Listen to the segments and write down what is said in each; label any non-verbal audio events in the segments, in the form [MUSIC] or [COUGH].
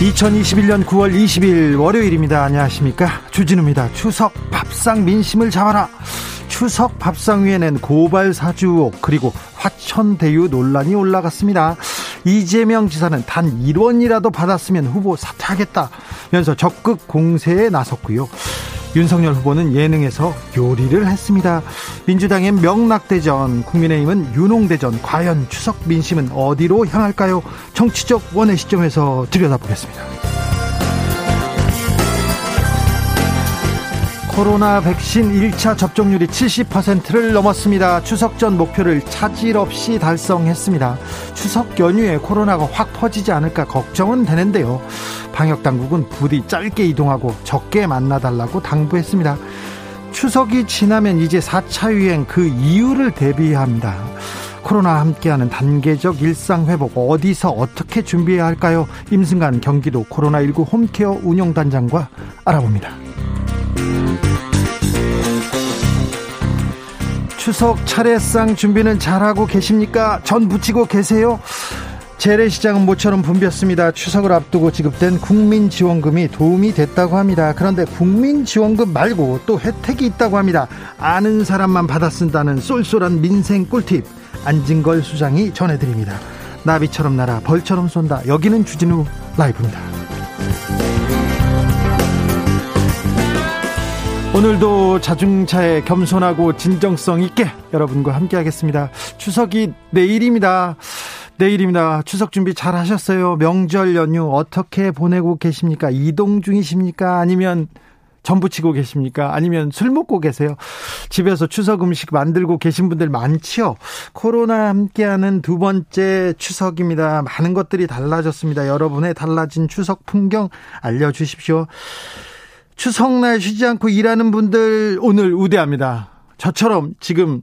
2021년 9월 20일 월요일입니다. 안녕하십니까. 주진우입니다. 추석 밥상 민심을 잡아라. 추석 밥상 위에는 고발 사주 의 그리고 화천대유 논란이 올라갔습니다. 이재명 지사는 단 1원이라도 받았으면 후보 사퇴하겠다면서 적극 공세에 나섰고요. 윤석열 후보는 예능에서 요리를 했습니다. 민주당의 명락대전, 국민의힘은 유농대전, 과연 추석 민심은 어디로 향할까요? 정치적 원의 시점에서 들여다보겠습니다. 코로나 백신 1차 접종률이 70%를 넘었습니다. 추석 전 목표를 차질 없이 달성했습니다. 추석 연휴에 코로나가 확 퍼지지 않을까 걱정은 되는데요. 방역 당국은 부디 짧게 이동하고 적게 만나달라고 당부했습니다. 추석이 지나면 이제 4차 유행 그 이유를 대비합니다. 코로나 함께하는 단계적 일상 회복 어디서 어떻게 준비해야 할까요? 임승관 경기도 코로나19 홈케어 운영단장과 알아봅니다. 추석 차례상 준비는 잘하고 계십니까? 전 붙이고 계세요? 재래시장은 모처럼 붐볐습니다. 추석을 앞두고 지급된 국민지원금이 도움이 됐다고 합니다. 그런데 국민지원금 말고 또 혜택이 있다고 합니다. 아는 사람만 받아 쓴다는 쏠쏠한 민생 꿀팁. 안진걸 수장이 전해드립니다. 나비처럼 날아 벌처럼 쏜다. 여기는 주진우 라이브입니다. 오늘도 자중차에 겸손하고 진정성 있게 여러분과 함께 하겠습니다. 추석이 내일입니다. 내일입니다. 추석 준비 잘 하셨어요? 명절 연휴 어떻게 보내고 계십니까? 이동 중이십니까? 아니면 전부 치고 계십니까? 아니면 술 먹고 계세요? 집에서 추석 음식 만들고 계신 분들 많지요? 코로나 함께하는 두 번째 추석입니다. 많은 것들이 달라졌습니다. 여러분의 달라진 추석 풍경 알려주십시오. 추석날 쉬지 않고 일하는 분들 오늘 우대합니다. 저처럼 지금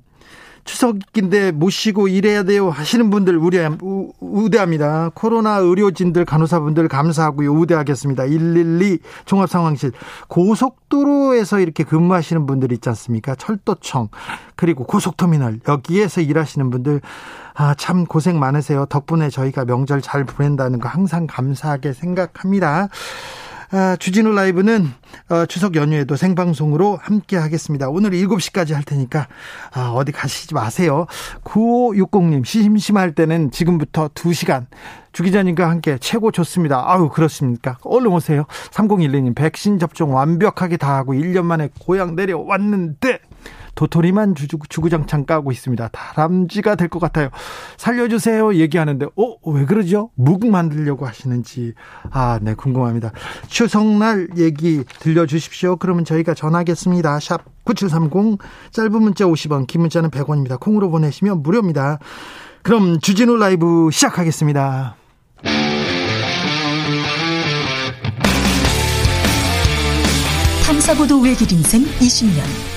추석인데 못 쉬고 일해야 돼요 하시는 분들 우리 우대합니다. 코로나 의료진들 간호사분들 감사하고요. 우대하겠습니다. 112 종합상황실 고속도로에서 이렇게 근무하시는 분들 있지 않습니까? 철도청 그리고 고속터미널 여기에서 일하시는 분들 아, 참 고생 많으세요. 덕분에 저희가 명절 잘 보낸다는 거 항상 감사하게 생각합니다. 아, 주진우 라이브는 어, 추석 연휴에도 생방송으로 함께 하겠습니다. 오늘 7시까지 할 테니까 아, 어디 가시지 마세요. 9560님 심심할 때는 지금부터 2시간 주 기자님과 함께 최고 좋습니다. 아유 그렇습니까? 얼른 오세요. 3012님 백신 접종 완벽하게 다 하고 1년 만에 고향 내려왔는데 도토리만 주구장창 까고 있습니다. 다람쥐가 될 것 같아요. 살려주세요. 얘기하는데, 어, 왜 그러죠? 묵 만들려고 하시는지. 아, 네, 궁금합니다. 추석날 얘기 들려주십시오. 그러면 저희가 전하겠습니다. 샵 9730, 짧은 문자 50원, 긴 문자는 100원입니다. 콩으로 보내시면 무료입니다. 그럼 주진우 라이브 시작하겠습니다. 탐사보도 외길 인생 20년.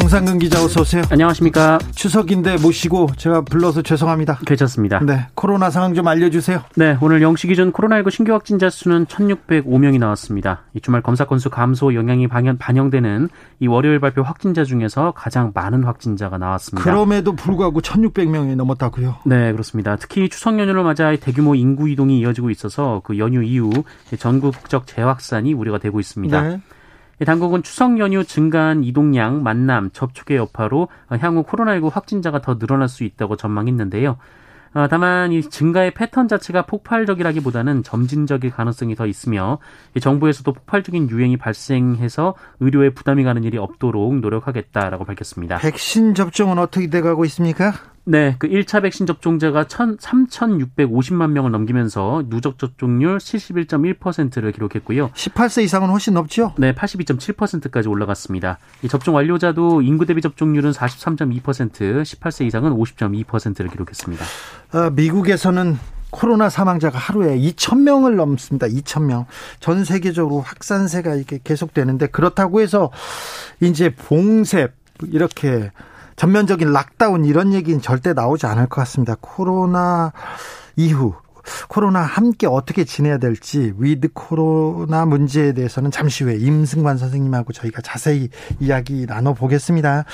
정상근 기자 어서 오세요. 안녕하십니까. 추석인데 모시고 제가 불러서 죄송합니다. 괜찮습니다. 네, 코로나 상황 좀 알려주세요. 네, 오늘 0시 기준 코로나19 신규 확진자 수는 1,605명이 나왔습니다. 이 주말 검사 건수 감소 영향이 반영 되는 이 월요일 발표 확진자 중에서 가장 많은 확진자가 나왔습니다. 그럼에도 불구하고 1,600명이 넘었다고요? 네, 그렇습니다. 특히 추석 연휴를 맞아 대규모 인구 이동이 이어지고 있어서 그 연휴 이후 전국적 재확산이 우려가 되고 있습니다. 네. 당국은 추석 연휴 증가한 이동량, 만남, 접촉의 여파로 향후 코로나19 확진자가 더 늘어날 수 있다고 전망했는데요. 어, 다만 이 증가의 패턴 자체가 폭발적이라기보다는 점진적일 가능성이 더 있으며 정부에서도 폭발적인 유행이 발생해서 의료에 부담이 가는 일이 없도록 노력하겠다라고 밝혔습니다. 백신 접종은 어떻게 돼가고 있습니까? 네, 그 1차 백신 접종자가 3,650만 명을 넘기면서 누적 접종률 71.1%를 기록했고요. 18세 이상은 훨씬 높죠? 네, 82.7%까지 올라갔습니다. 이 접종 완료자도 인구 대비 접종률은 43.2%, 18세 이상은 50.2%를 기록했습니다. 아, 미국에서는 코로나 사망자가 하루에 2천 명을 넘습니다. 2천 명. 전 세계적으로 확산세가 이렇게 계속되는데 그렇다고 해서 이제 봉쇄 이렇게 전면적인 lockdown 이런 얘기는 절대 나오지 않을 것 같습니다. 코로나 이후 코로나 함께 어떻게 지내야 될지 with 코로나 문제에 대해서는 잠시 후에 임승관 선생님하고 저희가 자세히 이야기 나눠보겠습니다.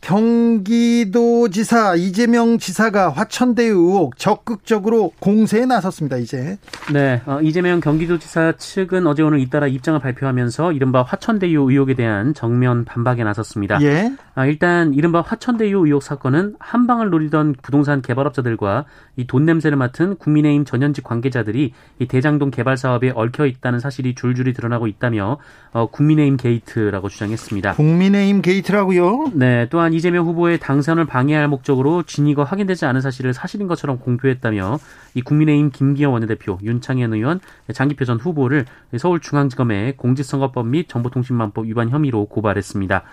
경기도지사 이재명 지사가 화천대유 의혹 적극적으로 공세에 나섰습니다. 이제. 네, 어, 이재명 경기도지사 측은 어제 오늘 잇따라 입장을 발표하면서 이른바 화천대유 의혹에 대한 정면 반박에 나섰습니다. 예. 아, 일단 이른바 화천대유 의혹 사건은 한 방을 노리던 부동산 개발업자들과 이 돈 냄새를 맡은 국민의힘 전현직 관계자들이 이 대장동 개발 사업에 얽혀 있다는 사실이 줄줄이 드러나고 있다며 어, 국민의힘 게이트라고 주장했습니다. 국민의힘 게이트라고요? 네, 또한 이재명 후보의 당선을 방해할 목적으로 진위가 확인되지 않은 사실을 사실인 것처럼 공표했다며 이 국민의힘 김기현 원내대표, 윤창현 의원, 장기표 전 후보를 서울중앙지검에 공직선거법 및 정보통신망법 위반 혐의로 고발했습니다.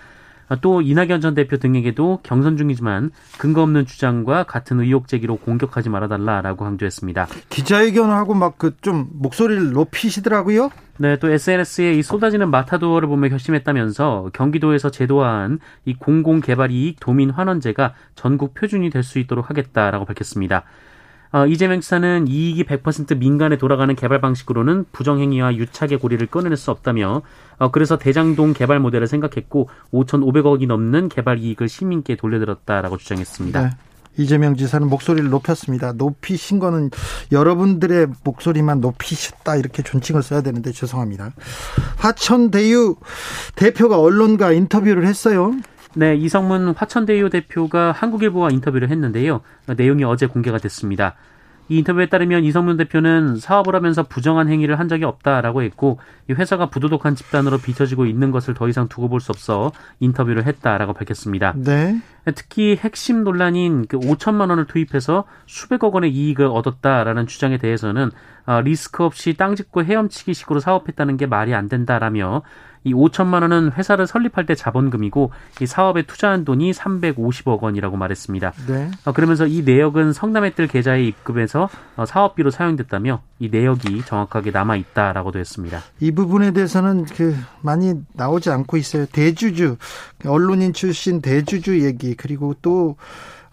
또 이낙연 전 대표 등에게도 경선 중이지만 근거 없는 주장과 같은 의혹 제기로 공격하지 말아달라라고 강조했습니다. 기자회견하고 막 그 좀 목소리를 높이시더라고요. 네, 또 SNS에 이 쏟아지는 마타도어를 보며 결심했다면서 경기도에서 제도화한 이 공공개발이익 도민 환원제가 전국 표준이 될 수 있도록 하겠다라고 밝혔습니다. 어, 이재명 지사는 이익이 100% 민간에 돌아가는 개발 방식으로는 부정행위와 유착의 고리를 끊어낼 수 없다며 어, 그래서 대장동 개발 모델을 생각했고 5,500억이 넘는 개발 이익을 시민께 돌려드렸다라고 주장했습니다. 네. 이재명 지사는 목소리를 높였습니다. 높이신 거는 여러분들의 목소리만 높이셨다 이렇게 존칭을 써야 되는데 죄송합니다. 화천대유 대표가 언론과 인터뷰를 했어요. 네, 이성문 화천대유 대표가 한국일보와 인터뷰를 했는데요. 내용이 어제 공개가 됐습니다. 이 인터뷰에 따르면 이성문 대표는 사업을 하면서 부정한 행위를 한 적이 없다라고 했고 이 회사가 부도덕한 집단으로 비춰지고 있는 것을 더 이상 두고 볼 수 없어 인터뷰를 했다라고 밝혔습니다. 네. 특히 핵심 논란인 그 5천만 원을 투입해서 수백억 원의 이익을 얻었다라는 주장에 대해서는 어, 리스크 없이 땅 짓고 헤엄치기식으로 사업했다는 게 말이 안 된다라며 이 5천만 원은 회사를 설립할 때 자본금이고 이 사업에 투자한 돈이 350억 원이라고 말했습니다. 네. 어, 그러면서 이 내역은 성남의뜰 계좌에 입금해서 어, 사업비로 사용됐다며 이 내역이 정확하게 남아 있다라고도 했습니다. 이 부분에 대해서는 그 많이 나오지 않고 있어요. 대주주 언론인 출신 대주주 얘기 그리고 또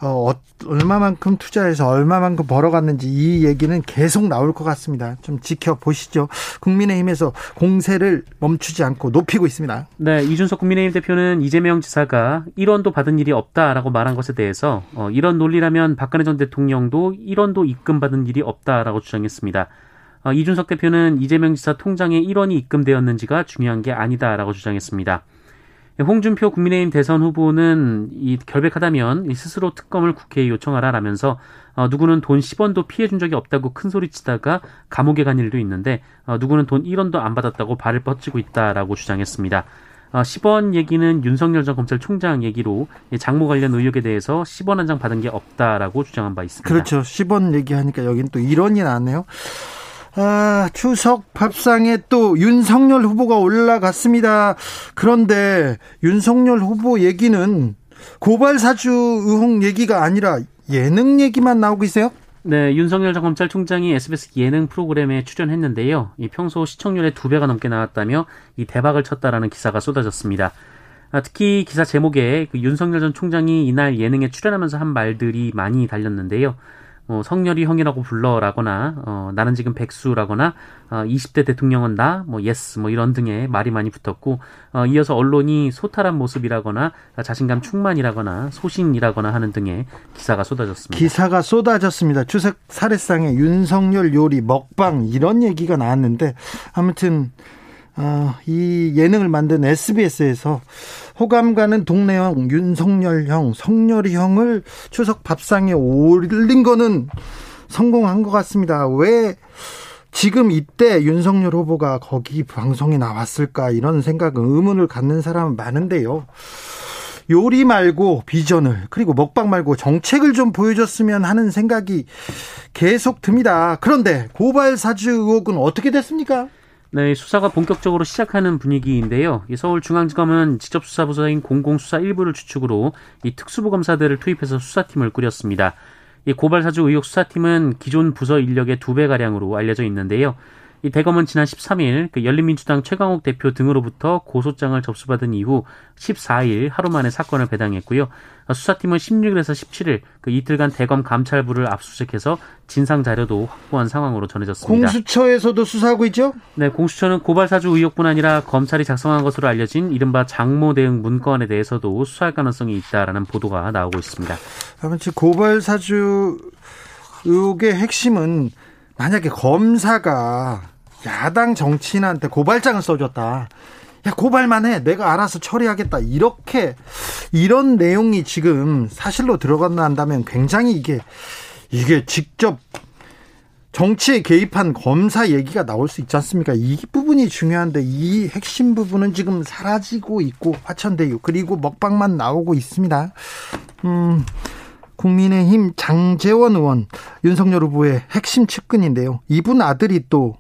어, 얼마만큼 투자해서 얼마만큼 벌어갔는지 이 얘기는 계속 나올 것 같습니다. 좀 지켜보시죠. 국민의힘에서 공세를 멈추지 않고 높이고 있습니다. 네, 이준석 국민의힘 대표는 이재명 지사가 1원도 받은 일이 없다라고 말한 것에 대해서 어, 이런 논리라면 박근혜 전 대통령도 1원도 입금받은 일이 없다라고 주장했습니다. 어, 이준석 대표는 이재명 지사 통장에 1원이 입금되었는지가 중요한 게 아니다라고 주장했습니다. 홍준표 국민의힘 대선 후보는 이 결백하다면 스스로 특검을 국회에 요청하라라면서 어, 누구는 돈 10원도 피해 준 적이 없다고 큰 소리 치다가 감옥에 간 일도 있는데 어, 누구는 돈 1원도 안 받았다고 발을 뻗치고 있다라고 주장했습니다. 어, 10원 얘기는 윤석열 전 검찰총장 얘기로 장모 관련 의혹에 대해서 10원 한 장 받은 게 없다라고 주장한 바 있습니다. 그렇죠. 10원 얘기하니까 여긴 또 1원이 나네요. 아, 추석 밥상에 또 윤석열 후보가 올라갔습니다. 그런데 윤석열 후보 얘기는 고발 사주 의혹 얘기가 아니라 예능 얘기만 나오고 있어요? 네, 윤석열 전 검찰총장이 SBS 예능 프로그램에 출연했는데요. 이 평소 시청률의 두 배가 넘게 나왔다며 이 대박을 쳤다라는 기사가 쏟아졌습니다. 아, 특히 기사 제목에 그 윤석열 전 총장이 이날 예능에 출연하면서 한 말들이 많이 달렸는데요. 어, 석열이 형이라고 불러라거나 어, 나는 지금 백수라거나 어, 20대 대통령은 나, 뭐 yes, 뭐 이런 등의 말이 많이 붙었고 어, 이어서 언론이 소탈한 모습이라거나 자신감 충만이라거나 소신이라거나 하는 등의 기사가 쏟아졌습니다. 기사가 쏟아졌습니다. 추석 살해상의 윤석열 요리 먹방 이런 얘기가 나왔는데 아무튼 어, 이 예능을 만든 SBS에서 호감 가는 동네형 윤석열형 석열이형을 추석 밥상에 올린 거는 성공한 것 같습니다. 왜 지금 이때 윤석열 후보가 거기 방송에 나왔을까 이런 생각 의문을 갖는 사람은 많은데요. 요리 말고 비전을 그리고 먹방 말고 정책을 좀 보여줬으면 하는 생각이 계속 듭니다. 그런데 고발 사주 의혹은 어떻게 됐습니까? 네, 수사가 본격적으로 시작하는 분위기인데요. 서울중앙지검은 직접 수사부서인 공공수사 일부를 주축으로 이 특수부 검사들을 투입해서 수사팀을 꾸렸습니다. 이 고발사주 의혹 수사팀은 기존 부서 인력의 두 배 가량으로 알려져 있는데요. 이 대검은 지난 13일 그 열린민주당 최강욱 대표 등으로부터 고소장을 접수받은 이후 14일 하루 만에 사건을 배당했고요. 수사팀은 16일에서 17일 그 이틀간 대검 감찰부를 압수수색해서 진상 자료도 확보한 상황으로 전해졌습니다. 공수처에서도 수사하고 있죠? 네, 공수처는 고발 사주 의혹뿐 아니라 검찰이 작성한 것으로 알려진 이른바 장모 대응 문건에 대해서도 수사할 가능성이 있다라는 보도가 나오고 있습니다. 아무튼 고발 사주 의혹의 핵심은 만약에 검사가 야당 정치인한테 고발장을 써줬다. 야, 고발만 해. 내가 알아서 처리하겠다. 이렇게, 이런 내용이 지금 사실로 들어간다면 굉장히 이게, 이게 직접 정치에 개입한 검사 얘기가 나올 수 있지 않습니까? 이 부분이 중요한데 이 핵심 부분은 지금 사라지고 있고 화천대유 그리고 먹방만 나오고 있습니다. 음, 국민의힘 장재원 의원 윤석열 후보의 핵심 측근인데요. 이분 아들이 또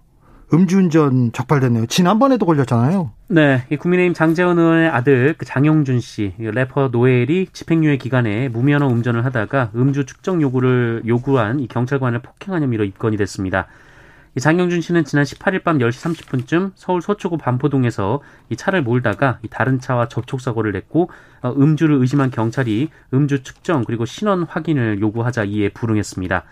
음주운전 적발됐네요. 지난번에도 걸렸잖아요. 네, 이 국민의힘 장재원 의원의 아들 그 장영준 씨, 래퍼 노엘이 집행유예 기간에 무면허 운전을 하다가 음주 측정 요구를 요구한 이 경찰관을 폭행한 혐의로 입건이 됐습니다. 이 장영준 씨는 지난 18일 밤 10시 30분쯤 서울 서초구 반포동에서 이 차를 몰다가 이 다른 차와 접촉 사고를 냈고 어, 음주를 의심한 경찰이 음주 측정 그리고 신원 확인을 요구하자 이에 불응했습니다.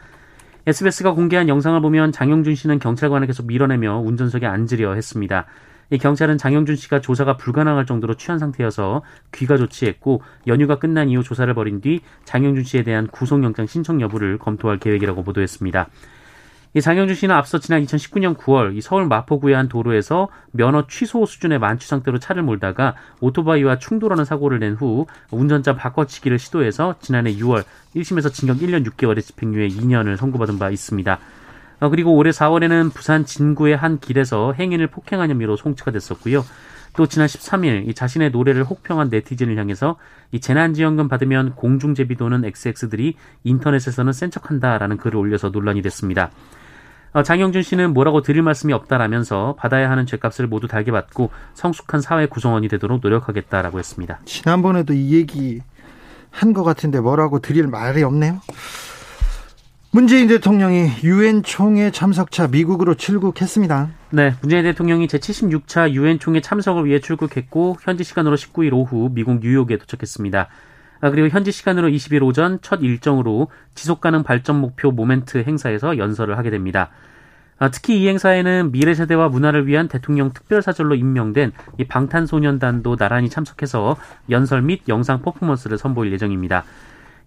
SBS가 공개한 영상을 보면 장영준 씨는 경찰관을 계속 밀어내며 운전석에 앉으려 했습니다. 이 경찰은 장영준 씨가 조사가 불가능할 정도로 취한 상태여서 귀가 조치했고 연휴가 끝난 이후 조사를 벌인 뒤 장영준 씨에 대한 구속영장 신청 여부를 검토할 계획이라고 보도했습니다. 이 장영준 씨는 앞서 지난 2019년 9월 이 서울 마포구의 한 도로에서 면허 취소 수준의 만취 상태로 차를 몰다가 오토바이와 충돌하는 사고를 낸 후 운전자 바꿔치기를 시도해서 지난해 6월 1심에서 징역 1년 6개월의 집행유예 2년을 선고받은 바 있습니다. 어, 그리고 올해 4월에는 부산 진구의 한 길에서 행인을 폭행한 혐의로 송치가 됐었고요. 또 지난 13일 이 자신의 노래를 혹평한 네티즌을 향해서 이 재난지원금 받으면 공중제비 도는 XX들이 인터넷에서는 센 척한다라는 글을 올려서 논란이 됐습니다. 어, 장영준 씨는 뭐라고 드릴 말씀이 없다라면서 받아야 하는 죄값을 모두 달게 받고 성숙한 사회 구성원이 되도록 노력하겠다라고 했습니다. 지난번에도 이 얘기 한 것 같은데 뭐라고 드릴 말이 없네요. 문재인 대통령이 유엔 총회 참석차 미국으로 출국했습니다. 네, 문재인 대통령이 제76차 유엔 총회 참석을 위해 출국했고 현지 시간으로 19일 오후 미국 뉴욕에 도착했습니다. 아, 그리고 현지 시간으로 20일 오전 첫 일정으로 지속 가능 발전 목표 모멘트 행사에서 연설을 하게 됩니다. 아, 특히 이 행사에는 미래 세대와 문화를 위한 대통령 특별사절로 임명된 이 방탄소년단도 나란히 참석해서 연설 및 영상 퍼포먼스를 선보일 예정입니다.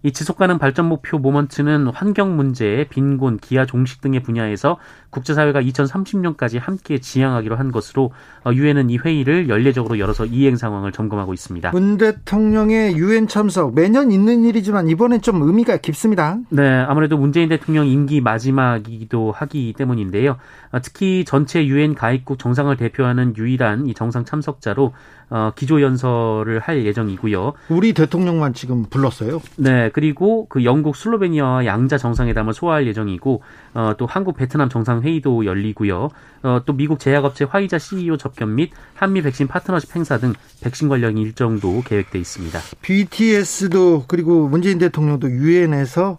이 지속가능 발전 목표 모먼트는 환경 문제, 빈곤, 기아 종식 등의 분야에서 국제사회가 2030년까지 함께 지향하기로 한 것으로 어, 유엔은 이 회의를 연례적으로 열어서 이행 상황을 점검하고 있습니다. 문 대통령의 유엔 참석 매년 있는 일이지만 이번엔 좀 의미가 깊습니다. 네, 아무래도 문재인 대통령 임기 마지막이기도 하기 때문인데요. 어, 특히 전체 유엔 가입국 정상을 대표하는 유일한 이 정상 참석자로 어, 기조 연설을 할 예정이고요. 우리 대통령만 지금 불렀어요. 네, 그리고 그 영국 슬로베니아와 양자 정상회담을 소화할 예정이고 어, 또 한국 베트남 정상 회의도 열리고요. 어, 또 미국 제약업체 화이자 CEO 접견 및 한미 백신 파트너십 행사 등 백신 관련 일정도 계획돼 있습니다. BTS도 그리고 문재인 대통령도 유엔에서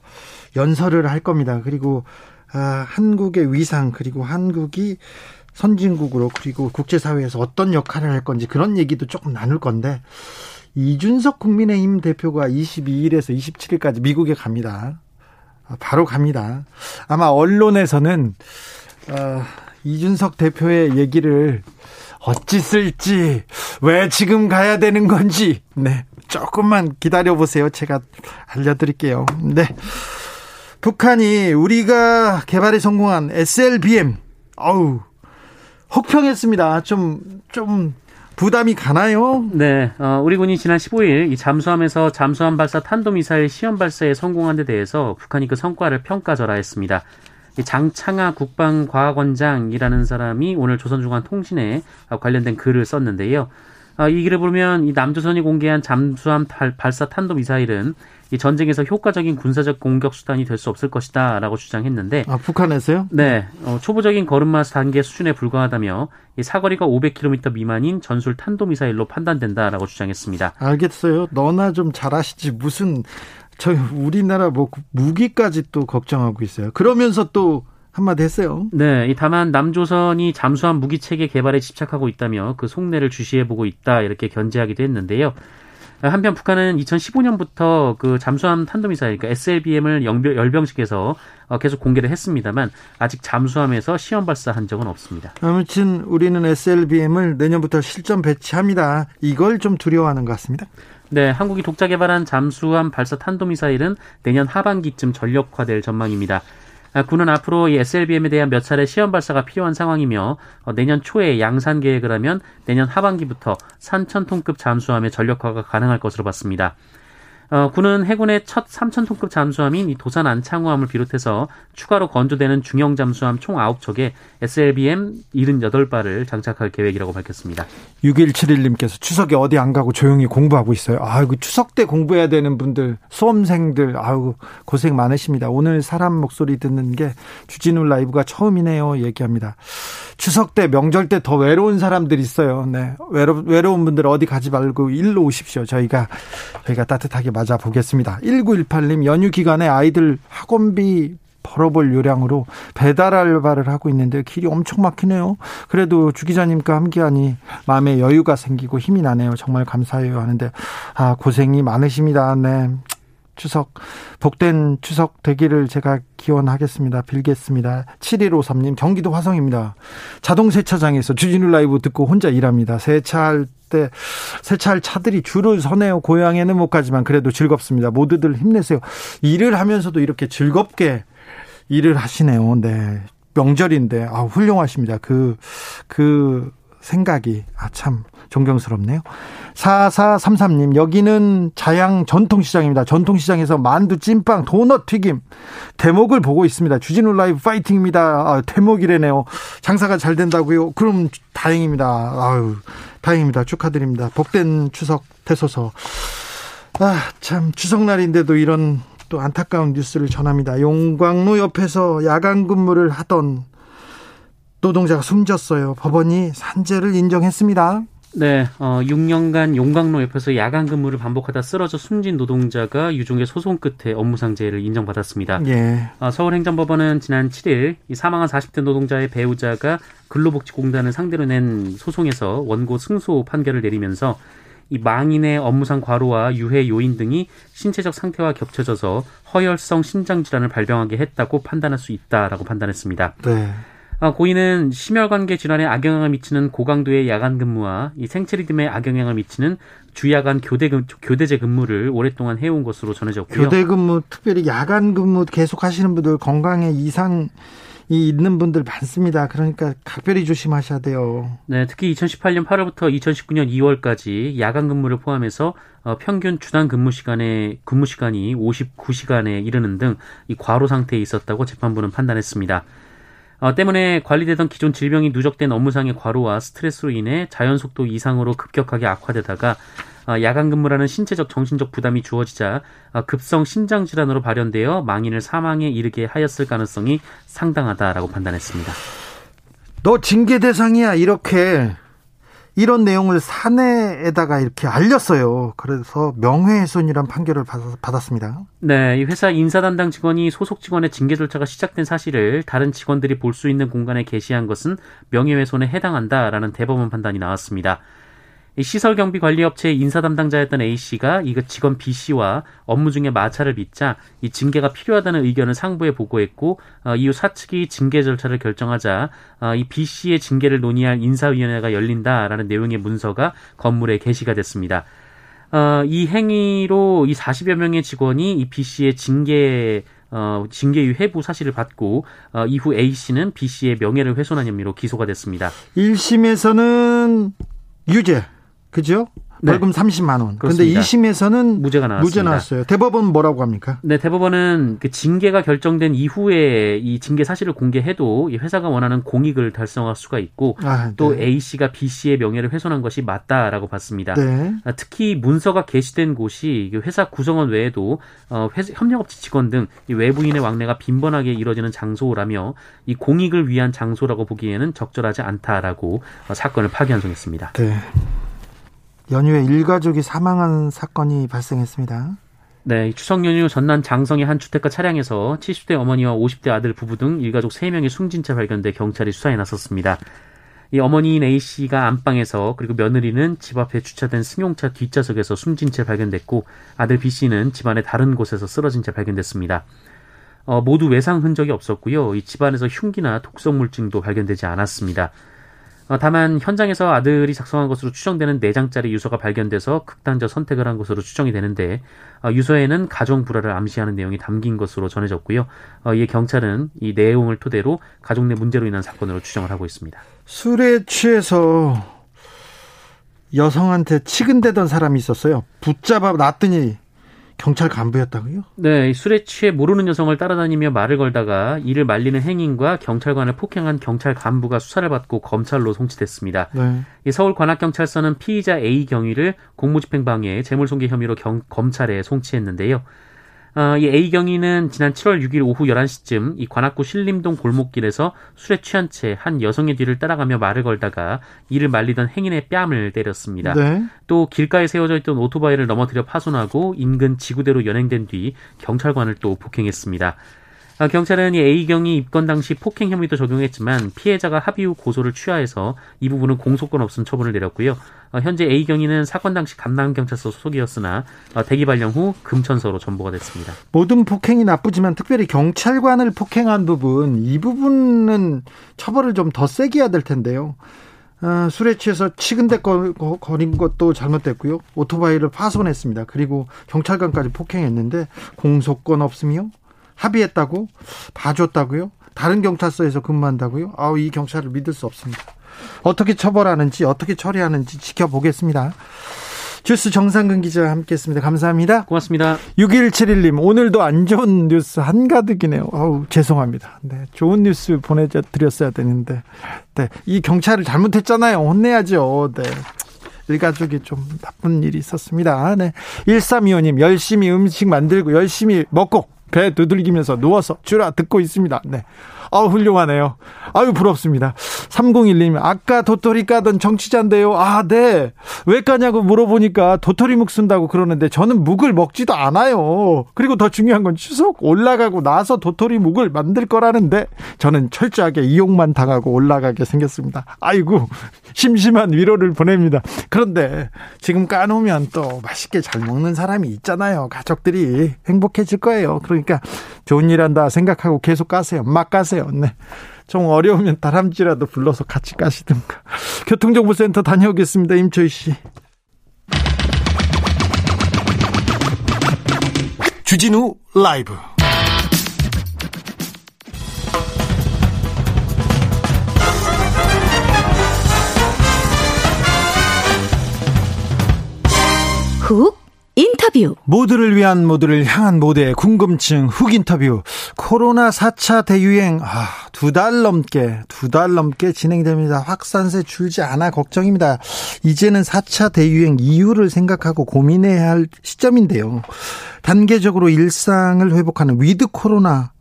연설을 할 겁니다. 그리고 아, 한국의 위상 그리고 한국이 선진국으로 그리고 국제사회에서 어떤 역할을 할 건지 그런 얘기도 조금 나눌 건데 이준석 국민의힘 대표가 22일에서 27일까지 미국에 갑니다. 바로 갑니다. 아마 언론에서는 어, 이준석 대표의 얘기를 어찌 쓸지 왜 지금 가야 되는 건지 네 조금만 기다려 보세요. 제가 알려드릴게요. 네. 북한이 우리가 개발에 성공한 SLBM 어우 혹평했습니다. 좀, 좀, 부담이 가나요? 네, 어, 우리 군이 지난 15일 이 잠수함에서 잠수함 발사 탄도미사일 시험 발사에 성공한 데 대해서 북한이 그 성과를 평가절하했습니다. 장창하 국방과학원장이라는 사람이 오늘 조선중앙통신에 관련된 글을 썼는데요. 아, 이 글을 보면 이 남조선이 공개한 잠수함 발사 탄도 미사일은 이 전쟁에서 효과적인 군사적 공격 수단이 될 수 없을 것이다라고 주장했는데 아 북한에서요? 네, 어, 초보적인 걸음마 단계 수준에 불과하다며 이 사거리가 500km 미만인 전술 탄도 미사일로 판단된다라고 주장했습니다. 알겠어요. 너나 좀 잘하시지 무슨 저희 우리나라 뭐 무기까지 또 걱정하고 있어요. 그러면서 또 한마디 했어요. 네, 다만 남조선이 잠수함 무기 체계 개발에 집착하고 있다며 그 속내를 주시해 보고 있다 이렇게 견제하기도 했는데요. 한편 북한은 2015년부터 그 잠수함 탄도미사일, 그러니까 SLBM을 열병식에서 어, 계속 공개를 했습니다만 아직 잠수함에서 시험 발사한 적은 없습니다. 아무튼 우리는 SLBM을 내년부터 실전 배치합니다. 이걸 좀 두려워하는 것 같습니다. 네, 한국이 독자 개발한 잠수함 발사 탄도미사일은 내년 하반기쯤 전력화될 전망입니다. 아, 군은 앞으로 이 SLBM에 대한 몇 차례 시험 발사가 필요한 상황이며 어, 내년 초에 양산 계획을 하면 내년 하반기부터 3천톤급 잠수함의 전력화가 가능할 것으로 봤습니다. 어, 군은 해군의 첫 3,000톤급 잠수함인 이 도산 안창호함을 비롯해서 추가로 건조되는 중형 잠수함 총 9척에 SLBM 78발을 장착할 계획이라고 밝혔습니다. 6171님께서 추석에 어디 안 가고 조용히 공부하고 있어요. 아이고, 추석 때 공부해야 되는 분들, 수험생들, 아이고, 고생 많으십니다. 오늘 사람 목소리 듣는 게 주진우 라이브가 처음이네요. 얘기합니다. 추석 때, 명절 때 더 외로운 사람들 있어요. 네. 외로, 외로운 분들 어디 가지 말고 일로 오십시오. 저희가, 저희가 따뜻하게 맞아 보겠습니다. 1918님, 연휴 기간에 아이들 학원비 벌어볼 요량으로 배달 알바를 하고 있는데 길이 엄청 막히네요. 그래도 주 기자님과 함께하니 마음에 여유가 생기고 힘이 나네요. 정말 감사해요 하는데 아 고생이 많으십니다. 네. 추석 복된 추석 되기를 제가 기원하겠습니다. 빌겠습니다. 7153님 경기도 화성입니다. 자동 세차장에서 주진우 라이브 듣고 혼자 일합니다. 세차할 때 세차할 차들이 줄을 서네요. 고향에는 못 가지만 그래도 즐겁습니다. 모두들 힘내세요. 일을 하면서도 이렇게 즐겁게 일을 하시네요. 네. 명절인데 아 훌륭하십니다. 그그 그 생각이 아 참 존경스럽네요. 4433님 여기는 자양 전통시장입니다. 전통시장에서 만두, 찐빵, 도넛 튀김 대목을 보고 있습니다. 주진우 라이브 파이팅입니다. 아, 대목이래네요. 장사가 잘 된다고요? 그럼 다행입니다. 아유 다행입니다. 축하드립니다. 복된 추석 되소서. 아 참 추석날인데도 이런 또 안타까운 뉴스를 전합니다. 용광로 옆에서 야간 근무를 하던 노동자가 숨졌어요. 법원이 산재를 인정했습니다. 네, 어, 6년간 용광로 옆에서 야간 근무를 반복하다 쓰러져 숨진 노동자가 유종의 소송 끝에 업무상재를 인정받았습니다. 예. 어, 서울행정법원은 지난 7일 이 사망한 40대 노동자의 배우자가 근로복지공단을 상대로 낸 소송에서 원고 승소 판결을 내리면서 이 망인의 업무상 과로와 유해 요인 등이 신체적 상태와 겹쳐져서 허혈성 신장 질환을 발병하게 했다고 판단할 수 있다라고 판단했습니다. 네. 아, 고인은 심혈관계 질환에 악영향을 미치는 고강도의 야간 근무와 이 생체 리듬에 악영향을 미치는 주야간 교대 교대제 근무를 오랫동안 해온 것으로 전해졌고요. 교대 근무 특별히 야간 근무 계속 하시는 분들 건강에 이상 이 있는 분들 많습니다. 그러니까 각별히 조심하셔야 돼요. 네, 특히 2018년 8월부터 2019년 2월까지 야간 근무를 포함해서 어, 평균 주당 근무 시간에 근무 시간이 59시간에 이르는 등 이 과로 상태에 있었다고 재판부는 판단했습니다. 어, 때문에 관리되던 기존 질병이 누적된 업무상의 과로와 스트레스로 인해 자연 속도 이상으로 급격하게 악화되다가 어, 야간 근무라는 신체적 정신적 부담이 주어지자 어, 급성 신장 질환으로 발현되어 망인을 사망에 이르게 하였을 가능성이 상당하다라고 판단했습니다. 너 징계 대상이야 이렇게 이런 내용을 사내에다가 이렇게 알렸어요. 그래서 명예훼손이란 판결을 받았습니다. 네, 이 회사 인사 담당 직원이 소속 직원의 징계 절차가 시작된 사실을 다른 직원들이 볼 수 있는 공간에 게시한 것은 명예훼손에 해당한다라는 대법원 판단이 나왔습니다. 시설 경비 관리 업체 인사 담당자였던 A 씨가 이 직원 B 씨와 업무 중에 마찰을 빚자 이 징계가 필요하다는 의견을 상부에 보고했고 어, 이후 사측이 징계 절차를 결정하자 어, 이 B 씨의 징계를 논의할 인사위원회가 열린다라는 내용의 문서가 건물에 게시가 됐습니다. 어, 이 행위로 이 40여 명의 직원이 이 B 씨의 징계 어, 징계위 회부 사실을 받고 어, 이후 A 씨는 B 씨의 명예를 훼손한 혐의로 기소가 됐습니다. 1심에서는 유죄, 그죠? 네. 벌금 30만 원. 그런데 2심에서는 무죄가 나왔습니다. 무죄 나왔어요. 대법원 뭐라고 합니까? 네, 대법원은 그 징계가 결정된 이후에 이 징계 사실을 공개해도 이 회사가 원하는 공익을 달성할 수가 있고 아, 네. 또 A 씨가 B 씨의 명예를 훼손한 것이 맞다라고 봤습니다. 네. 아, 특히 문서가 게시된 곳이 회사 구성원 외에도 어, 회사, 협력업체 직원 등 외부인의 왕래가 빈번하게 이뤄지는 장소라며 이 공익을 위한 장소라고 보기에는 적절하지 않다라고 어, 사건을 파기환송했습니다. 네. 연휴에 일가족이 사망한 사건이 발생했습니다. 네, 추석 연휴 전남 장성의 한 주택가 차량에서 70대 어머니와 50대 아들 부부 등 일가족 3명이 숨진 채 발견돼 경찰이 수사에 나섰습니다. 이 어머니인 A씨가 안방에서 그리고 며느리는 집 앞에 주차된 승용차 뒷좌석에서 숨진 채 발견됐고 아들 B씨는 집안의 다른 곳에서 쓰러진 채 발견됐습니다. 어, 모두 외상 흔적이 없었고요. 이 집안에서 흉기나 독성 물증도 발견되지 않았습니다. 어, 다만 현장에서 아들이 작성한 것으로 추정되는 4장짜리 유서가 발견돼서 극단적 선택을 한 것으로 추정이 되는데 어, 유서에는 가정 불화를 암시하는 내용이 담긴 것으로 전해졌고요. 어, 이에 경찰은 이 내용을 토대로 가족 내 문제로 인한 사건으로 추정을 하고 있습니다. 술에 취해서 여성한테 치근대던 사람이 있었어요. 붙잡아 놨더니 경찰 간부였다고요? 네, 술에 취해 모르는 여성을 따라다니며 말을 걸다가 이를 말리는 행인과 경찰관을 폭행한 경찰 간부가 수사를 받고 검찰로 송치됐습니다. 네. 이 서울 관악경찰서는 피의자 A 경위를 공무집행방해, 재물손괴 혐의로 경, 검찰에 송치했는데요. 어, 이 A 경위는 지난 7월 6일 오후 11시쯤 이 관악구 신림동 골목길에서 술에 취한 채 한 여성의 뒤를 따라가며 말을 걸다가 이를 말리던 행인의 뺨을 때렸습니다. 네. 또 길가에 세워져 있던 오토바이를 넘어뜨려 파손하고 인근 지구대로 연행된 뒤 경찰관을 또 폭행했습니다. 아, 경찰은 이 A경이 입건 당시 폭행 혐의도 적용했지만 피해자가 합의 후 고소를 취하해서 이 부분은 공소권 없음 처분을 내렸고요. 어, 현재 A경위는 사건 당시 감남경찰서 소속이었으나 어, 대기 발령 후 금천서로 전보가 됐습니다. 모든 폭행이 나쁘지만 특별히 경찰관을 폭행한 부분 이 부분은 처벌을 좀 더 세게 해야 될 텐데요. 어, 술에 취해서 치근대거린 것도 잘못됐고요. 오토바이를 파손했습니다. 그리고 경찰관까지 폭행했는데 공소권 없으며 합의했다고 봐줬다고요? 다른 경찰서에서 근무한다고요? 아우 이 경찰을 믿을 수 없습니다. 어떻게 처벌하는지 어떻게 처리하는지 지켜보겠습니다. 주스 정상근 기자 함께했습니다. 감사합니다. 고맙습니다. 6171님 오늘도 안 좋은 뉴스 한가득이네요. 아우 죄송합니다. 네, 좋은 뉴스 보내드렸어야 되는데 네, 이 경찰을 잘못했잖아요. 혼내야죠. 네. 일가족이 좀 나쁜 일이 있었습니다. 네. 1325님 열심히 음식 만들고 열심히 먹고 배 두들기면서 누워서 주라 듣고 있습니다. 네. 아 훌륭하네요. 아유, 부럽습니다. 3011님, 아까 도토리 까던 정치자인데요. 아, 네. 왜 까냐고 물어보니까 도토리 묵 쓴다고 그러는데 저는 묵을 먹지도 않아요. 그리고 더 중요한 건 추석 올라가고 나서 도토리 묵을 만들 거라는데 저는 철저하게 이용만 당하고 올라가게 생겼습니다. 아이고, 심심한 위로를 보냅니다. 그런데 지금 까놓으면 또 맛있게 잘 먹는 사람이 있잖아요. 가족들이 행복해질 거예요. 그러니까 좋은 일 한다 생각하고 계속 까세요. 막 까세요. 거예요. 네. 좀 어려우면 다람쥐라도 불러서 같이 가시든가. 교통정보센터 다녀오겠습니다. 임초희 씨. 주진우 라이브. 훅 인터뷰. 모두를 위한 모두를 향한 모두의 궁금증 훅 인터뷰. 코로나 4차 대유행, 아, 두 달 넘게, 두 달 넘게 진행됩니다. 확산세 줄지 않아 걱정입니다. 이제는 4차 대유행 이유를 생각하고 고민해야 할 시점인데요. 단계적으로 일상을 회복하는 with 코로나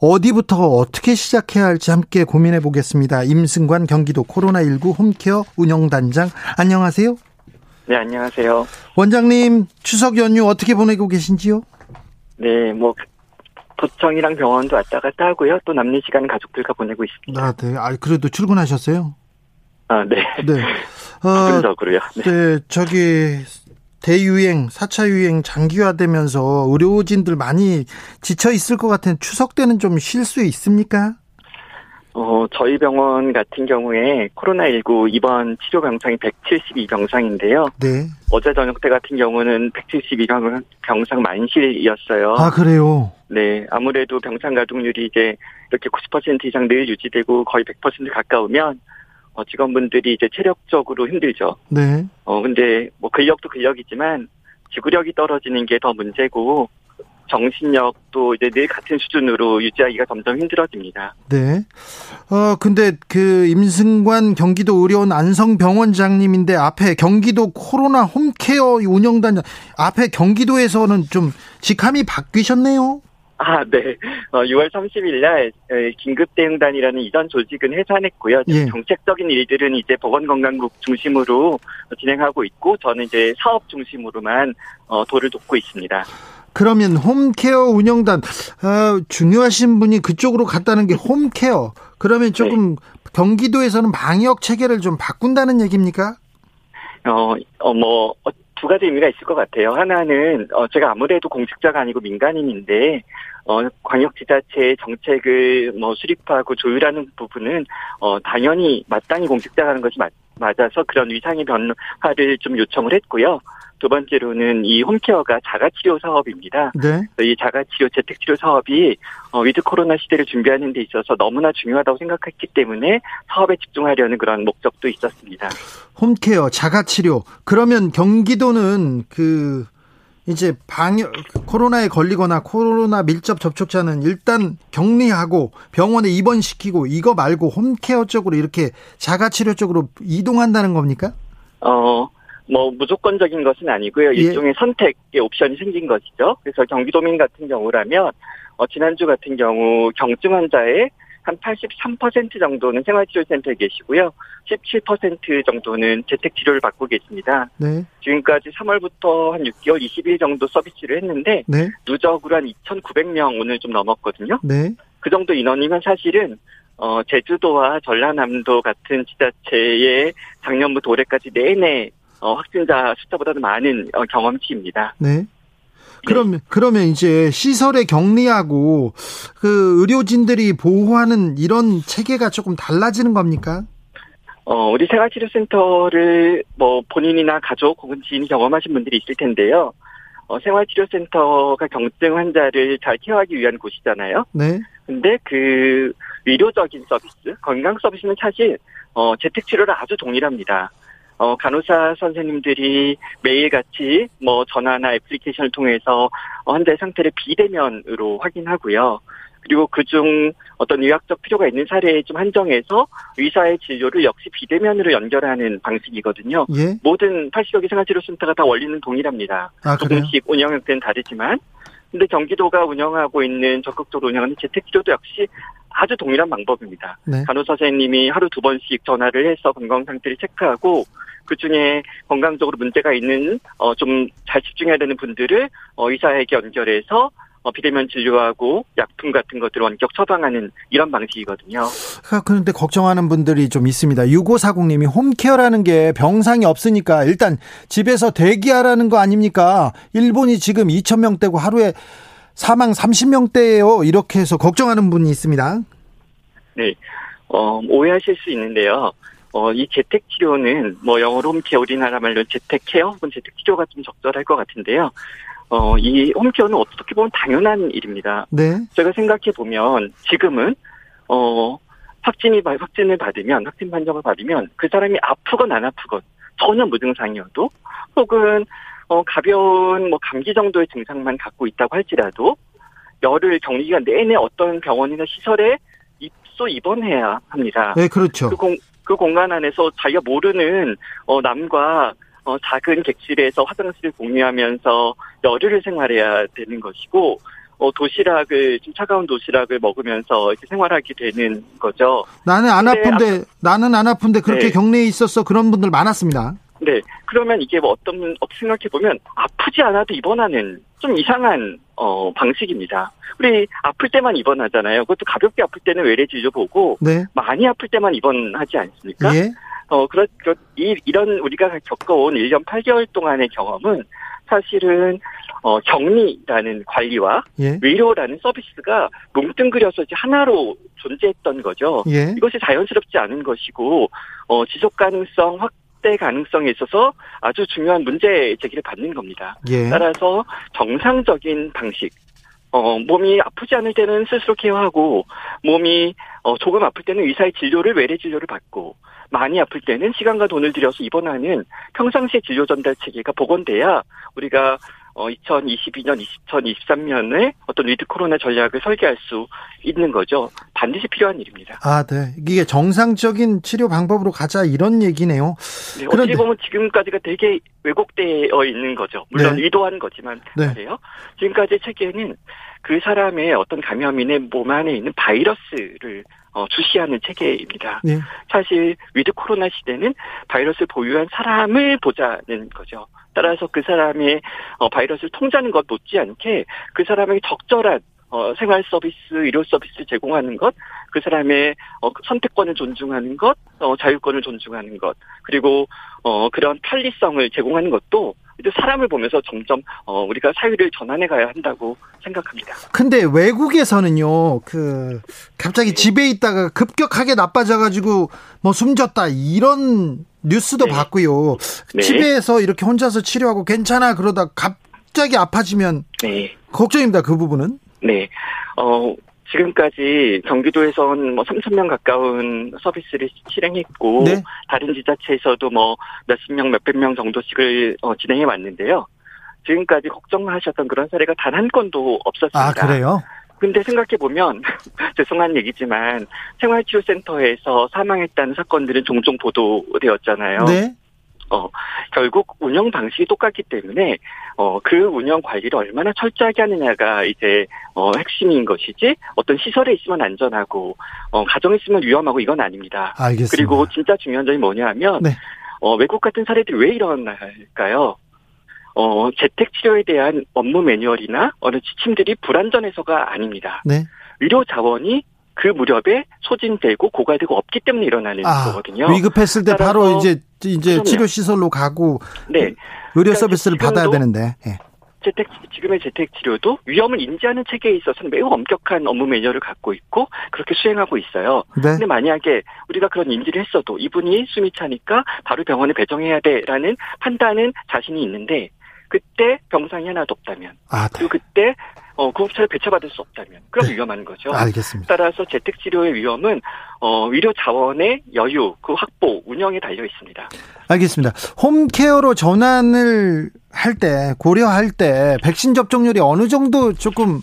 어디부터 어떻게 시작해야 할지 함께 고민해 보겠습니다. 임승관 경기도 코로나19 home care 운영단장 안녕하세요. 네, 안녕하세요. 원장님, 추석 연휴 어떻게 보내고 계신지요? 네, 뭐, 도청이랑 병원도 왔다 갔다 하고요. 또 남는 시간 가족들과 보내고 있습니다. 아, 네. 아, 그래도 출근하셨어요? 아, 네. 네. [LAUGHS] 어, 네. 네, 저기, 대유행, 4차 유행 장기화되면서 의료진들 많이 지쳐 있을 것 같은 추석 때는 좀 쉴 수 있습니까? 어, 저희 병원 같은 경우에 코로나19 입원 치료 병상이 172병상인데요. 네. 어제 저녁 때 같은 경우는 172병상 만실이었어요. 아, 그래요? 네. 아무래도 병상 가동률이 이제 이렇게 90% 이상 늘 유지되고 거의 100% 가까우면 어, 직원분들이 이제 체력적으로 힘들죠. 네. 어, 근데 뭐 근력도 근력이지만 지구력이 떨어지는 게 더 문제고 정신력도 이제 늘 같은 수준으로 유지하기가 점점 힘들어집니다. 네. 어, 근데 그 임승관 경기도 의료원 안성병원장님인데 앞에 경기도 코로나 홈케어 운영단 앞에 경기도에서는 좀 직함이 바뀌셨네요. 아, 네. 어, 6월 30일 날 에, 긴급대응단이라는 이전 조직은 해산했고요. 예. 정책적인 일들은 이제 보건건강국 중심으로 진행하고 있고 저는 이제 사업 중심으로만 어, 도를 돕고 있습니다. 그러면 홈케어 운영단 어, 중요하신 분이 그쪽으로 갔다는 게 홈케어. 그러면 조금 경기도에서는 방역 체계를 좀 바꾼다는 얘기입니까? 어, 어, 뭐, 어, 두 가지 의미가 있을 것 같아요. 하나는, 어, 제가 아무래도 공직자가 아니고 민간인인데, 어, 광역지자체의 정책을 뭐 수립하고 조율하는 부분은, 어, 당연히 마땅히 공직자가 하는 것이 맞, 맞아서 그런 위상의 변화를 좀 요청을 했고요. 두 번째로는 이 홈케어가 자가치료 사업입니다. 네. 이 자가치료, 재택치료 사업이 어, with 코로나 시대를 준비하는 데 있어서 너무나 중요하다고 생각했기 때문에 사업에 집중하려는 그런 목적도 있었습니다. home care, 자가치료. 그러면 경기도는 그 이제 방역 코로나에 걸리거나 코로나 밀접 접촉자는 일단 격리하고 병원에 입원시키고 이거 말고 home care 쪽으로 이렇게 자가치료 쪽으로 이동한다는 겁니까? 어, 뭐 무조건적인 것은 아니고요. 예. 일종의 선택의 옵션이 생긴 것이죠. 그래서 경기도민 같은 경우라면 어, 지난주 같은 경우 경증 환자의 한 83% 정도는 생활치료센터에 계시고요. 17% 정도는 재택치료를 받고 계십니다. 네. 지금까지 3월부터 한 6개월 20일 정도 서비스를 했는데 네. 누적으로 한 2,900명 오늘 좀 넘었거든요. 네. 그 정도 인원이면 사실은 어, 제주도와 전라남도 같은 지자체의 작년부터 올해까지 내내 어, 확진자 숫자보다도 많은 어, 경험치입니다. 네. 그러면 그러면 이제 시설에 격리하고 그 의료진들이 보호하는 이런 체계가 조금 달라지는 겁니까? 어, 우리 생활치료센터를 뭐 본인이나 가족 혹은 지인이 경험하신 분들이 있을 텐데요. 어, 생활치료센터가 경증 환자를 잘 케어하기 위한 곳이잖아요. 네. 근데 그 의료적인 서비스, 건강 서비스는 사실 어, 재택치료를 아주 동일합니다. 어, 간호사 선생님들이 매일같이 뭐 전화나 애플리케이션을 통해서 환자의 상태를 비대면으로 확인하고요. 그리고 그중 어떤 의학적 필요가 있는 사례에 좀 한정해서 의사의 진료를 역시 비대면으로 연결하는 방식이거든요. 예. 모든 80여 개 생활치료센터가 다 원리는 동일합니다. 아? 조금씩 운영 형태는 다르지만 근데 경기도가 운영하고 있는 적극적으로 운영하는 재택치료도 역시 아주 동일한 방법입니다. 네. 간호사 선생님이 하루 두 번씩 전화를 해서 건강 상태를 체크하고 그 중에 건강적으로 문제가 있는 어 좀 잘 집중해야 되는 분들을 어 의사에게 연결해서 어 비대면 진료하고 약품 같은 것들을 원격 처방하는 이런 방식이거든요. 아, 그런데 걱정하는 분들이 좀 있습니다. 6540님이 홈케어라는 게 병상이 없으니까 일단 집에서 대기하라는 거 아닙니까? 일본이 지금 2,000명대고 하루에 사망 30명대예요. 이렇게 해서 걱정하는 분이 있습니다. 네. 어, 오해하실 수 있는데요. 어, 이 재택 치료는 뭐 영어로 홈케어 우리나라 말로 재택 케어 혹은 재택 치료가 좀 적절할 것 같은데요. 어, 이 홈케어는 어떻게 보면 당연한 일입니다. 네. 제가 생각해 보면 지금은 어, 확진이 받- 확진을 받으면 확진 판정을 받으면 그 사람이 아프건 안 아프건 전혀 무증상이어도 혹은 어, 가벼운 뭐 감기 정도의 증상만 갖고 있다고 할지라도 열흘 격리 기간 내내 어떤 병원이나 시설에 입소 입원해야 합니다. 네, 그렇죠. 그, 공, 그 공간 안에서 자기가 모르는 어, 남과 어, 작은 객실에서 화장실을 공유하면서 열흘을 생활해야 되는 것이고 어, 도시락을 좀 차가운 도시락을 먹으면서 이렇게 생활하게 되는 거죠. 나는 안 아픈데 나는 안 아픈데 그렇게 네. 격리에 있었어 그런 분들 많았습니다. 네. 그러면 이게 뭐 어떤, 어떻게 생각해 보면 아프지 않아도 입원하는 좀 이상한, 어, 방식입니다. 우리 아플 때만 입원하잖아요. 그것도 가볍게 아플 때는 외래 진료 보고 네. 많이 아플 때만 입원하지 않습니까? 예. 어, 그렇, 그렇, 이, 이런 우리가 겪어온 1년 8개월 동안의 경험은 사실은, 어, 격리라는 관리와 예. 의료라는 서비스가 뭉뚱그려서 이제 하나로 존재했던 거죠. 예. 이것이 자연스럽지 않은 것이고 어, 지속 가능성 확대 가능성에 있어서 아주 중요한 문제 제기를 받는 겁니다. 예. 따라서 정상적인 방식. 어, 몸이 아프지 않을 때는 스스로 care하고, 몸이, 어, 조금 아플 때는 의사의 진료를, 외래 진료를 받고, 많이 아플 때는 시간과 돈을 들여서 입원하는 평상시의 진료 전달 체계가 복원돼야 우리가 어, 2022년, 2023년에 어떤 with 코로나 전략을 설계할 수 있는 거죠. 반드시 필요한 일입니다. 아, 네. 이게 정상적인 치료 방법으로 가자 이런 얘기네요. 네, 그런데- 어찌 보면 지금까지가 되게 왜곡되어 있는 거죠. 물론 네. 의도한 거지만 네. 말이에요. 지금까지 체계는 그 사람의 어떤 감염인의 몸 안에 있는 바이러스를 어, 주시하는 체계입니다. 네. 사실 with 코로나 시대는 바이러스를 보유한 사람을 보자는 거죠. 따라서 그 사람의 어, 바이러스를 통제하는 것 못지않게 그 사람에게 적절한 어, 생활 서비스, 의료 서비스를 제공하는 것, 그 사람의 어, 선택권을 존중하는 것, 어, 자유권을 존중하는 것, 그리고 어, 그런 편리성을 제공하는 것도 이제 사람을 보면서 점점 어, 우리가 사회를 전환해 가야 한다고 생각합니다. 근데 외국에서는요, 그, 갑자기 네. 집에 있다가 급격하게 나빠져가지고, 뭐 숨졌다, 이런 뉴스도 네. 봤고요. 네. 집에서 이렇게 혼자서 치료하고 괜찮아, 그러다 갑자기 아파지면 네. 걱정입니다, 그 부분은. 네. 어, 지금까지 경기도에선 뭐 3천 명 가까운 서비스를 실행했고 네. 다른 지자체에서도 뭐 몇십 명, 몇백 명 정도씩을 어, 진행해 왔는데요. 지금까지 걱정하셨던 그런 사례가 단 한 건도 없었습니다. 아, 그래요? 근데 생각해 보면 [LAUGHS] 죄송한 얘기지만 생활치료센터에서 사망했다는 사건들은 종종 보도되었잖아요. 네. 어, 결국 운영 방식이 똑같기 때문에, 어, 그 운영 관리를 얼마나 철저하게 하느냐가 이제, 어, 핵심인 것이지, 어떤 시설에 있으면 안전하고, 어, 가정에 있으면 위험하고 이건 아닙니다. 알겠습니다. 그리고 진짜 중요한 점이 뭐냐 하면, 네. 어, 외국 같은 사례들이 왜 일어날까요? 어, 재택 치료에 대한 업무 매뉴얼이나 어느 지침들이 불안전해서가 아닙니다. 네. 의료 자원이 그 무렵에 소진되고 고갈되고 없기 때문에 일어나는 아, 거거든요. 위급했을 때 바로 이제, 이제 그럼요. 치료 시설로 가고, 네. 의료 그러니까 서비스를 받아야 되는데, 예. 재택 지금의 재택 치료도 위험을 인지하는 체계에 있어서는 매우 엄격한 업무 매뉴얼을 갖고 있고 그렇게 수행하고 있어요. 네. 근데 만약에 우리가 그런 인지를 했어도 이분이 숨이 차니까 바로 병원에 배정해야 돼라는 판단은 자신이 있는데 그때 병상이 하나도 없다면 아, 네. 그리고 그때 어, 구급차를 배차받을 수 없다면 그럼 위험한 거죠. 알겠습니다. 따라서 재택 치료의 위험은 어, 의료 자원의 여유, 그 확보, 운영에 달려 있습니다. 알겠습니다. home care로 전환을 할 때, 고려할 때, 백신 접종률이 어느 정도 조금,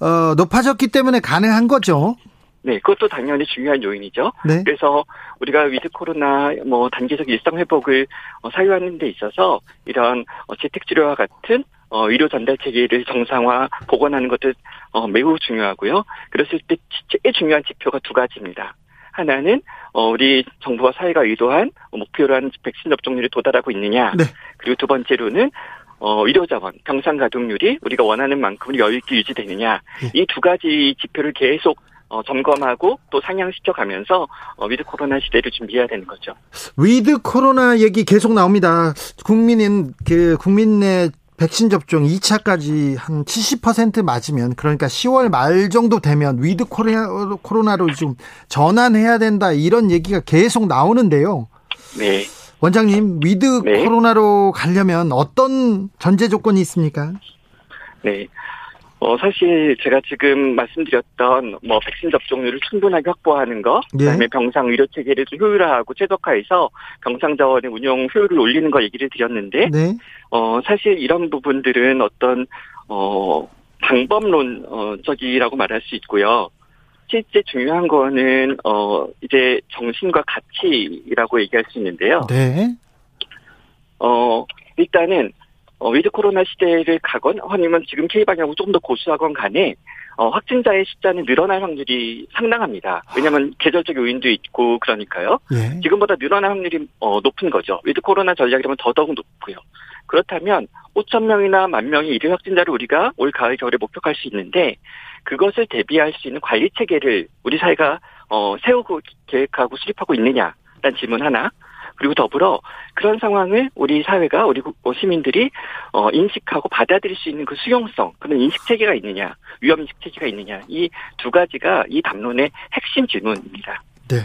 어, 높아졌기 때문에 가능한 거죠. 네, 그것도 당연히 중요한 요인이죠. 네. 그래서 우리가 with 코로나 뭐 단계적 일상 회복을 어, 사유하는 데 있어서 이런 어, 재택 치료와 같은 어, 의료 전달 체계를 정상화 복원하는 것도 어, 매우 중요하고요. 그랬을 때 제일 중요한 지표가 두 가지입니다. 하나는 어, 우리 정부와 사회가 의도한 목표로 하는 백신 접종률이 도달하고 있느냐. 네. 그리고 두 번째로는 어, 의료 자원, 병상 가동률이 우리가 원하는 만큼 여유 있게 유지되느냐. 네. 이두 가지 지표를 계속 어, 점검하고 또 상향시켜 가면서 어, 위드 코로나 시대를 준비해야 되는 거죠. 위드 코로나 얘기 계속 나옵니다. 국민은, 그, 국민 내 백신 접종 2차까지 한 70% 맞으면, 그러니까 10월 말 정도 되면 위드 코로나, 코로나로 좀 전환해야 된다, 이런 얘기가 계속 나오는데요. 네. 원장님, 위드 네. 코로나로 가려면 어떤 전제 조건이 있습니까? 네. 어, 사실 제가 지금 말씀드렸던 뭐 백신 접종률을 충분하게 확보하는 거, 예. 그다음에 병상 의료 체계를 좀 효율화하고 최적화해서 병상 자원의 운영 효율을 올리는 거 얘기를 드렸는데, 네. 어, 사실 이런 부분들은 어떤 어, 방법론적이라고 말할 수 있고요. 실제 중요한 거는 어, 이제 정신과 가치라고 얘기할 수 있는데요. 네. 어, 일단은, 어, 위드 코로나 시대를 가건, 아니면 지금 K방역으로 조금 더 고수하건 간에, 어, 확진자의 숫자는 늘어날 확률이 상당합니다. 왜냐면 계절적 요인도 있고, 그러니까요. 예. 지금보다 늘어날 확률이, 어, 높은 거죠. 위드 코로나 전략이라면 더더욱 높고요. 그렇다면, 5천 명이나 만 명의 일일 확진자를 우리가 올 가을 겨울에 목격할 수 있는데, 그것을 대비할 수 있는 관리 체계를 우리 사회가, 어, 세우고 계획하고 수립하고 있느냐, 라는 질문 하나. 그리고 더불어 그런 상황을 우리 사회가 우리 시민들이 어, 인식하고 받아들일 수 있는 그 수용성 그런 인식 체계가 있느냐 위험 인식 체계가 있느냐 이 두 가지가 이 담론의 핵심 질문입니다. 네.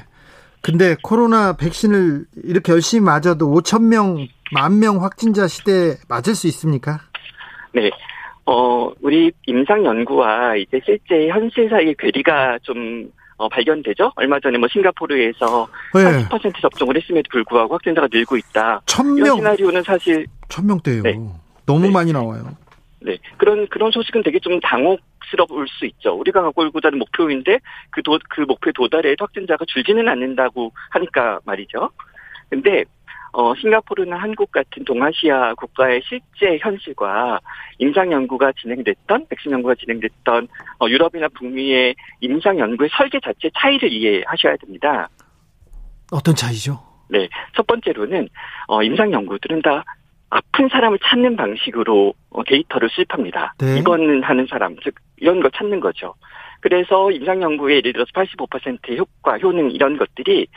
근데 코로나 백신을 이렇게 열심히 맞아도 5천 명, 만 명 확진자 시대에 맞을 수 있습니까? 네. 어, 우리 임상 연구와 이제 실제 현실 사이의 괴리가 좀 어, 발견되죠. 얼마 전에 뭐 싱가포르에서 네. 40% 접종을 했음에도 불구하고 확진자가 늘고 있다. 천 명. 시나리오는 사실 천 명대요. 네. 너무 네. 많이 나와요. 네. 그런, 그런 소식은 되게 좀 당혹스러울 수 있죠. 우리가 갖고 있고자 는 목표인데 그 도, 그 목표에 도달해 확진자가 줄지는 않는다고 하니까 말이죠. 근데, 어, 싱가포르나 한국 같은 동아시아 국가의 실제 현실과 임상 연구가 진행됐던, 백신 연구가 진행됐던, 어, 유럽이나 북미의 임상 연구의 설계 자체 차이를 이해하셔야 됩니다. 어떤 차이죠? 네. 첫 번째로는, 어, 임상 연구들은 다 아픈 사람을 찾는 방식으로 어, 데이터를 수집합니다. 네. 입원하는 사람, 즉 이런 걸 찾는 거죠. 그래서 임상 연구에 예를 들어서 85%의 효과, 효능 이런 것들이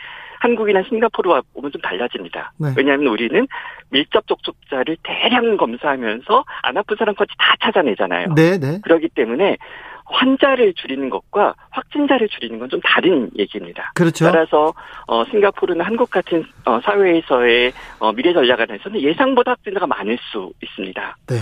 한국이나 싱가포르와 보면 좀 달라집니다. 네. 왜냐하면 우리는 밀접 접촉자를 대량 검사하면서 안 아픈 사람까지 다 찾아내잖아요. 네, 네. 그렇기 때문에 환자를 줄이는 것과 확진자를 줄이는 건 좀 다른 얘기입니다. 그렇죠. 따라서 어, 싱가포르는 한국 같은 어, 사회에서의 어, 미래 전략 안에서는 예상보다 확진자가 많을 수 있습니다. 네.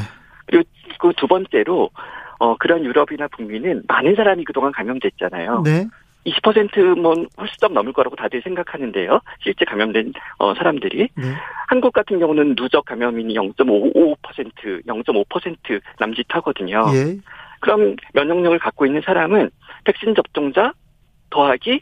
그리고 그두 번째로 어, 그런 유럽이나 북미는 많은 사람이 그동안 감염됐잖아요. 네. 20%뭐 홀수점 넘을 거라고 다들 생각하는데요. 실제 감염된 어, 사람들이 네. 한국 같은 경우는 누적 감염인이 0.55%, 0.5% 남짓하거든요. 예. 그럼 면역력을 갖고 있는 사람은 백신 접종자 더하기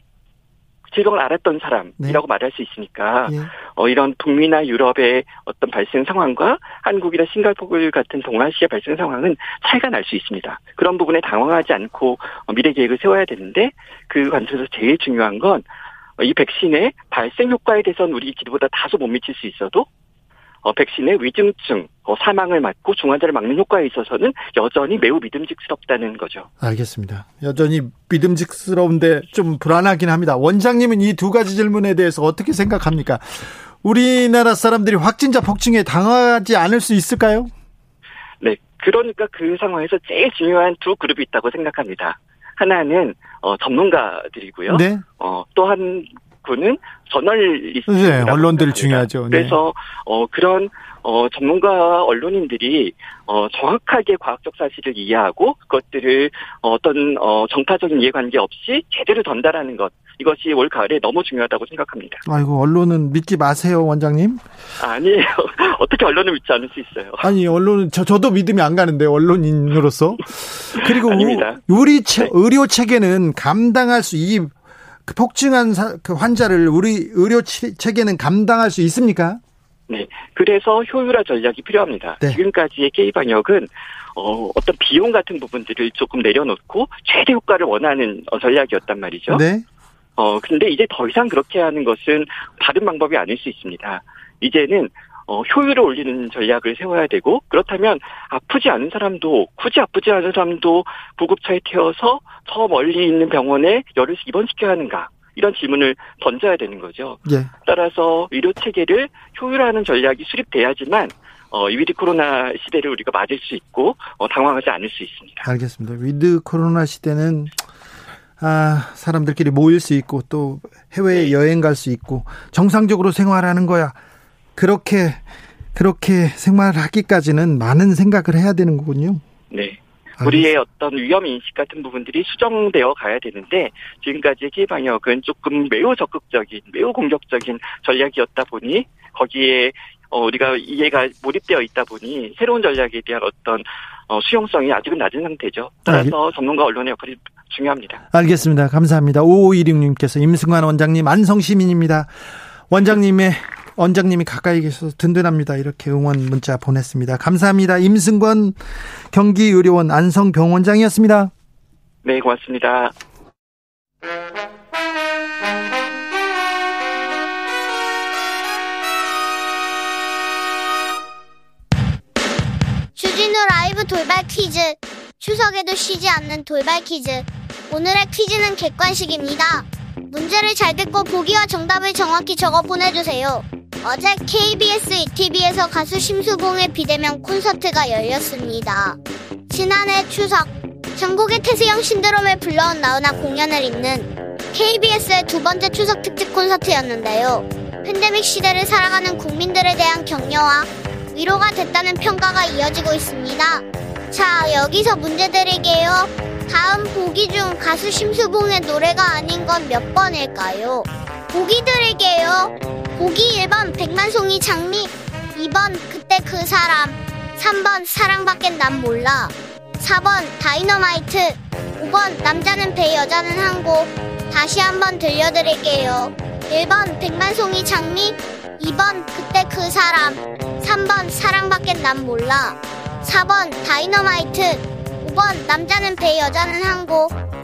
질병을 알았던 사람이라고 네. 말할 수 있으니까 예. 어, 이런 북미나 유럽의 어떤 발생 상황과 한국이나 싱가포르 같은 동아시아 발생 상황은 차이가 날 수 있습니다. 그런 부분에 당황하지 않고 어, 미래 계획을 세워야 되는데 그 관점에서 제일 중요한 건 이 백신의 발생 효과에 대해서는 우리 기대보다 다소 못 미칠 수 있어도 어, 백신의 위중증, 어, 사망을 막고 중환자를 막는 효과에 있어서는 여전히 매우 믿음직스럽다는 거죠. 알겠습니다. 여전히 믿음직스러운데 좀 불안하긴 합니다. 원장님은 이 두 가지 질문에 대해서 어떻게 생각합니까? 우리나라 사람들이 확진자 폭증에 당하지 않을 수 있을까요? 네, 그러니까 그 상황에서 제일 중요한 두 그룹이 있다고 생각합니다. 하나는 어, 전문가들이고요. 네. 어, 또한 군은 저널 리스트. 네, 언론들 중요하죠. 네. 그래서 어 그런 어 전문가 언론인들이 어 정확하게 과학적 사실을 이해하고 그것들을 어떤 어 정파적인 이해관계 없이 제대로 전달하는 것 이것이 올 가을에 너무 중요하다고 생각합니다. 아이고 언론은 믿지 마세요 원장님. 아니에요. [LAUGHS] 어떻게 언론을 믿지 않을 수 있어요? 아니 언론은 저 저도 믿음이 안 가는데 언론인으로서 그리고 아닙니다. 우리 체, 네. 의료 체계는 감당할 수 이 그 폭증한 사, 그 환자를 우리 의료 체계는 감당할 수 있습니까? 네. 그래서 효율화 전략이 필요합니다. 네. 지금까지의 K 방역은 어, 어떤 비용 같은 부분들을 조금 내려놓고 최대 효과를 원하는 어, 전략이었단 말이죠. 네. 어, 근데 이제 더 이상 그렇게 하는 것은 다른 방법이 아닐 수 있습니다. 이제는 어, 효율을 올리는 전략을 세워야 되고 그렇다면 아프지 않은 사람도 굳이 아프지 않은 사람도 구급차에 태워서 저 멀리 있는 병원에 열을 입원시켜야 하는가 이런 질문을 던져야 되는 거죠. 예. 따라서 의료 체계를 효율화하는 전략이 수립돼야지만 어, 위드 코로나 시대를 우리가 맞을 수 있고 어, 당황하지 않을 수 있습니다. 알겠습니다. 위드 코로나 시대는 아, 사람들끼리 모일 수 있고 또 해외 네. 여행 갈 수 있고 정상적으로 생활하는 거야. 그렇게 그렇게 생활하기까지는 많은 생각을 해야 되는 거군요. 네. 우리의 어떤 위험 인식 같은 부분들이 수정되어 가야 되는데 지금까지의 K방역은 조금 매우 적극적인, 매우 공격적인 전략이었다 보니 거기에 어, 우리가 이해가 몰입되어 있다 보니 새로운 전략에 대한 어떤 어, 수용성이 아직은 낮은 상태죠. 따라서 알 전문가 언론의 역할이 중요합니다. 알겠습니다. 감사합니다. 5516님께서 임승환 원장님, 안성시민입니다. 원장님의 원장님이 가까이 계셔서 든든합니다. 이렇게 응원 문자 보냈습니다. 감사합니다. 임승권 경기의료원 안성병원장이었습니다. 네, 고맙습니다. 주진우 라이브 돌발 퀴즈. 추석에도 쉬지 않는 돌발 퀴즈. 오늘의 퀴즈는 객관식입니다. 문제를 잘 듣고 보기와 정답을 정확히 적어 보내주세요. 어제 KBS ETV에서 가수 심수봉의 비대면 콘서트가 열렸습니다. 지난해 추석 전국의 태세형 신드롬을 불러온 나훈아 공연을 잇는 KBS의 두 번째 추석 특집 콘서트였는데요. 팬데믹 시대를 살아가는 국민들에 대한 격려와 위로가 됐다는 평가가 이어지고 있습니다. 자, 여기서 문제 드릴게요. 다음 보기 중 가수 심수봉의 노래가 아닌 건 몇 번일까요? 보기 드릴게요. 보기 1번 백만송이 장미 2번 그때 그 사람 3번 사랑밖엔 난 몰라 4번 다이너마이트 5번 남자는 배 여자는 항고 다시 한번 들려드릴게요. 1번 백만송이 장미 2번 그때 그 사람 3번 사랑밖엔 난 몰라 4번 다이너마이트 5번 남자는 배 여자는 항고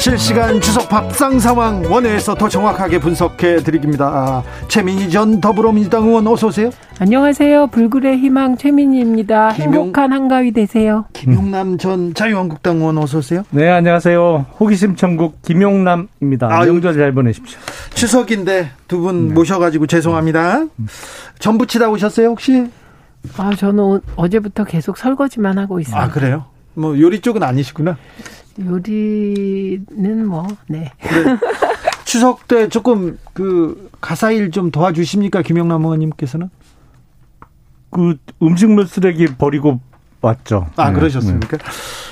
실시간 주석 밥상 상황 원회에서 더 정확하게 분석해 드립니다. 아, 최민희 전 더불어민주당 의원 어서 오세요. 안녕하세요. 불굴의 희망 최민희입니다. 김용, 행복한 한가위 되세요. 김용남 전 자유한국당 의원 어서 오세요. 네, 안녕하세요. 호기심 천국 김용남입니다. 아, 명절 잘 보내십시오. 추석인데 두분 네. 모셔가지고 죄송합니다. 전부 치다 오셨어요 혹시? 아, 저는 어제부터 계속 설거지만 하고 있어요. 아, 그래요? 뭐 요리 쪽은 아니시구나. 요리는 뭐, 네. 네. 추석 때 조금 그 가사일 좀 도와주십니까? 김영남 의원님께서는? 그 음식물 쓰레기 버리고 왔죠. 아, 네. 그러셨습니까? 네.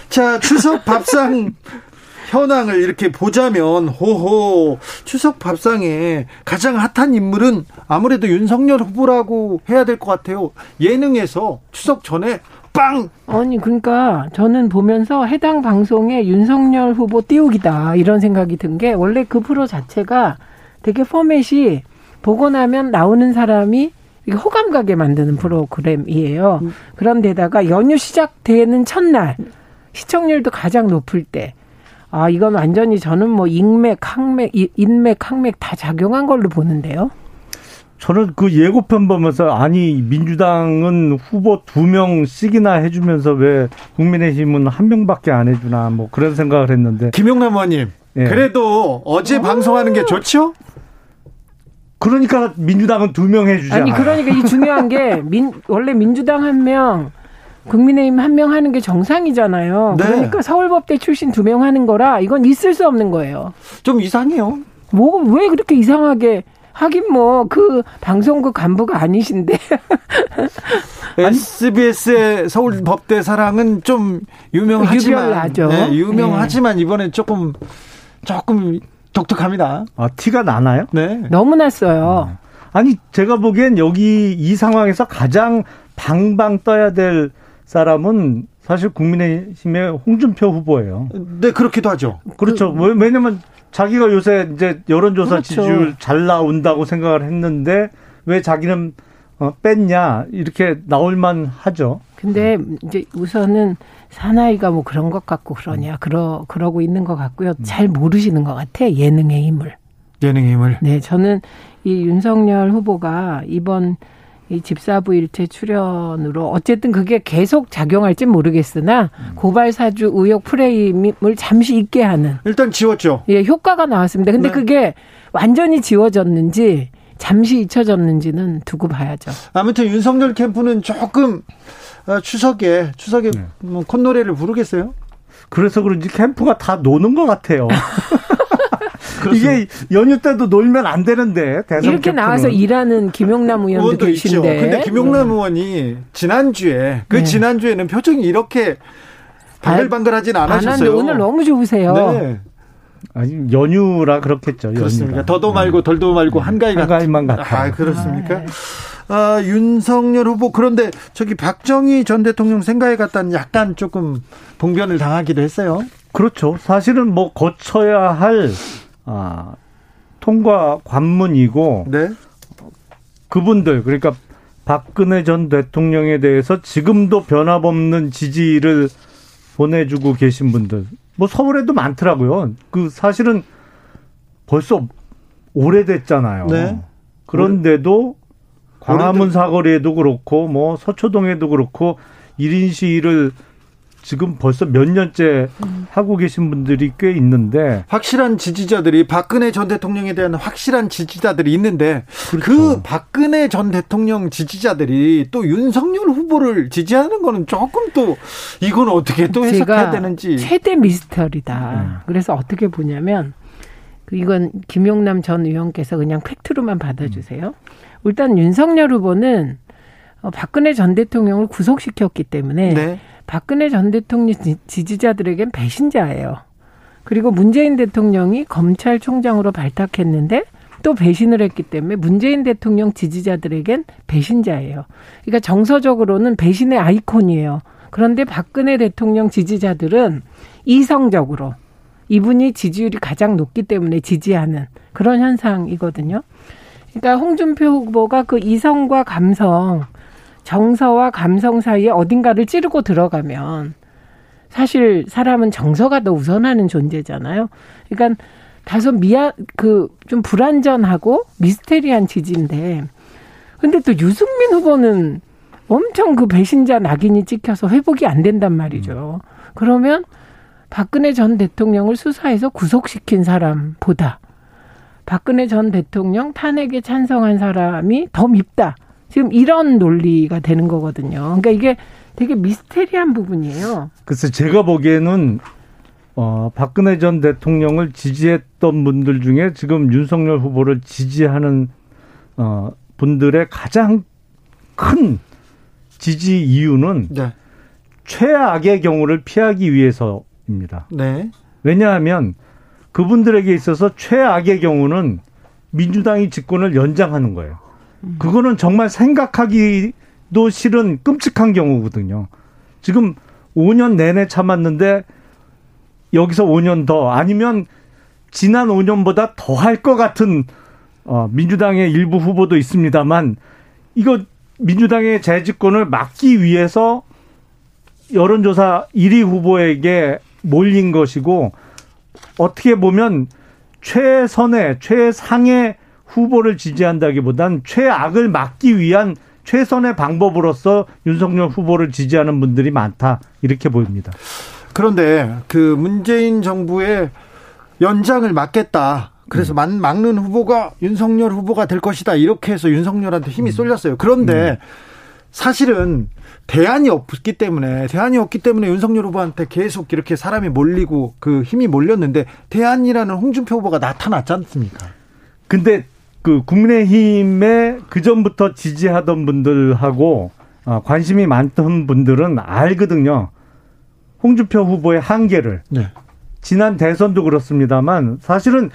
자, 추석 밥상 [LAUGHS] 현황을 이렇게 보자면, 호호, 추석 밥상에 가장 핫한 인물은 아무래도 윤석열 후보라고 해야 될 것 같아요. 예능에서 추석 전에 빵! 아니, 그러니까 저는 보면서 해당 방송에 윤석열 후보 띄우기다. 이런 생각이 든 게 원래 그 프로 자체가 되게 포맷이 보고 나면 나오는 사람이 호감 가게 만드는 프로그램이에요. 그런데다가 연휴 시작되는 첫날 시청률도 가장 높을 때 아, 이건 완전히 저는 뭐 인맥, 항맥, 인맥, 항맥 다 작용한 걸로 보는데요. 저는 그 예고편 보면서 아니 민주당은 후보 두 명씩이나 해주면서 왜 국민의힘은 한 명밖에 안 해주나 뭐 그런 생각을 했는데 김용남 의원님 예. 그래도 어제 방송하는 게 좋죠? 그러니까 민주당은 두 명 해주잖아요. 아니 그러니까 이 중요한 게 민, 원래 민주당 한 명, 국민의힘 한 명 하는 게 정상이잖아요. 네. 그러니까 서울법대 출신 두 명 하는 거라 이건 있을 수 없는 거예요. 좀 이상해요. 뭐 왜 그렇게 이상하게 하긴 뭐 그 방송국 간부가 아니신데. [LAUGHS] SBS의 서울 법대 사랑은 좀 유명하지만 네, 유명하지만 네. 이번에 조금 조금 독특합니다. 아 티가 나나요? 네. 너무 났어요. 음. 아니 제가 보기엔 여기 이 상황에서 가장 방방 떠야 될 사람은 사실 국민의힘의 홍준표 후보예요. 네 그렇기도 하죠. 그렇죠. 그, 왜냐면 자기가 요새 이제 여론조사 그렇죠. 지지율 잘 나온다고 생각을 했는데 왜 자기는 어, 뺐냐 이렇게 나올만 하죠. 근데 이제 우선은 사나이가 뭐 그런 것 같고 그러냐 그러 그러고 있는 것 같고요. 음. 잘 모르시는 것 같아 예능의 힘을. 예능의 힘을. 네, 저는 이 윤석열 후보가 이번 이 집사부 일체 출연으로 어쨌든 그게 계속 작용할지 모르겠으나 고발 사주 의혹 프레임을 잠시 잊게 하는 일단 지웠죠. 예, 효과가 나왔습니다. 근데 네. 그게 완전히 지워졌는지 잠시 잊혀졌는지는 두고 봐야죠. 아무튼 윤석열 캠프는 조금 어, 추석에 추석에 네. 뭐 콧노래를 부르겠어요? 그래서 그런지 캠프가 다 노는 것 같아요. [LAUGHS] 이게 연휴 때도 놀면 안 되는데 이렇게 캠프는. 나와서 일하는 김용남 의원도 계신데. 있죠. 근데 김용남 네. 의원이 지난주에 그 네. 지난주에는 표정이 이렇게 방글방글하진 않으셨어요. 오늘 너무 좋으세요. 네. 아니 연휴라 그렇겠죠. 그렇습니까. 더도 말고 덜도 말고 한가위 한가위만 같아. 아, 그렇습니까? 아, 윤석열 후보 그런데 저기 박정희 전 대통령 생각에 갔다는 약간 조금 봉변을 당하기도 했어요. 그렇죠. 사실은 뭐 거쳐야 할 아, 통과 관문이고 네. 그분들 그러니까 박근혜 전 대통령에 대해서 지금도 변함없는 지지를 보내주고 계신 분들 뭐 서울에도 많더라고요. 그 사실은 벌써 오래됐잖아요. 네. 그런데도 광화문 사거리에도 그렇고 뭐 서초동에도 그렇고 1인 시위를 지금 벌써 몇 년째 하고 계신 분들이 꽤 있는데 확실한 지지자들이 박근혜 전 대통령에 대한 확실한 지지자들이 있는데 그 그렇죠. 박근혜 전 대통령 지지자들이 또 윤석열 후보를 지지하는 거는 조금 또 이건 어떻게 또 해석해야 제가 되는지 최대 미스터리다. 네. 그래서 어떻게 보냐면 그 이건 김용남 전 의원께서 그냥 팩트로만 받아주세요. 일단 윤석열 후보는 어, 박근혜 전 대통령을 구속시켰기 때문에 네. 박근혜 전 대통령 지- 지지자들에겐 배신자예요. 그리고 문재인 대통령이 검찰총장으로 발탁했는데 또 배신을 했기 때문에 문재인 대통령 지지자들에겐 배신자예요. 그러니까 정서적으로는 배신의 아이콘이에요. 그런데 박근혜 대통령 지지자들은 이성적으로 이분이 지지율이 가장 높기 때문에 지지하는 그런 현상이거든요. 그러니까 홍준표 후보가 그 이성과 감성, 정서와 감성 사이에 어딘가를 찌르고 들어가면 사실 사람은 정서가 더 우선하는 존재잖아요. 그러니까 다소 미안 그 좀 불안전하고 미스테리한 지지인데 근데 또 유승민 후보는 엄청 그 배신자 낙인이 찍혀서 회복이 안 된단 말이죠. 그러면 박근혜 전 대통령을 수사해서 구속시킨 사람보다 박근혜 전 대통령 탄핵에 찬성한 사람이 더 밉다. 지금 이런 논리가 되는 거거든요. 그러니까 이게 되게 미스테리한 부분이에요. 글쎄 제가 보기에는 어, 박근혜 전 대통령을 지지했던 분들 중에 지금 윤석열 후보를 지지하는 어, 분들의 가장 큰 지지 이유는 네. 최악의 경우를 피하기 위해서입니다. 네. 왜냐하면 그분들에게 있어서 최악의 경우는 민주당이 집권을 연장하는 거예요. 그거는 정말 생각하기도 싫은 끔찍한 경우거든요. 지금 5년 내내 참았는데 여기서 5년 더 아니면 지난 5년보다 더 할 것 같은 어, 민주당의 일부 후보도 있습니다만 이거 민주당의 재집권을 막기 위해서 여론조사 1위 후보에게 몰린 것이고 어떻게 보면 최선의 최상의 후보를 지지한다기보단 최악을 막기 위한 최선의 방법으로서 윤석열 후보를 지지하는 분들이 많다 이렇게 보입니다. 그런데 그 문재인 정부의 연장을 막겠다. 그래서 막, 막는 후보가 윤석열 후보가 될 것이다. 이렇게 해서 윤석열한테 힘이 쏠렸어요. 그런데 사실은 대안이 없기 때문에 대안이 없기 때문에 윤석열 후보한테 계속 이렇게 사람이 몰리고 그 힘이 몰렸는데 대안이라는 홍준표 후보가 나타났지 않습니까? 근데 그 국민의힘에 그 전부터 지지하던 분들하고 어, 관심이 많던 분들은 알거든요. 홍준표 후보의 한계를. 네. 지난 대선도 그렇습니다만 사실은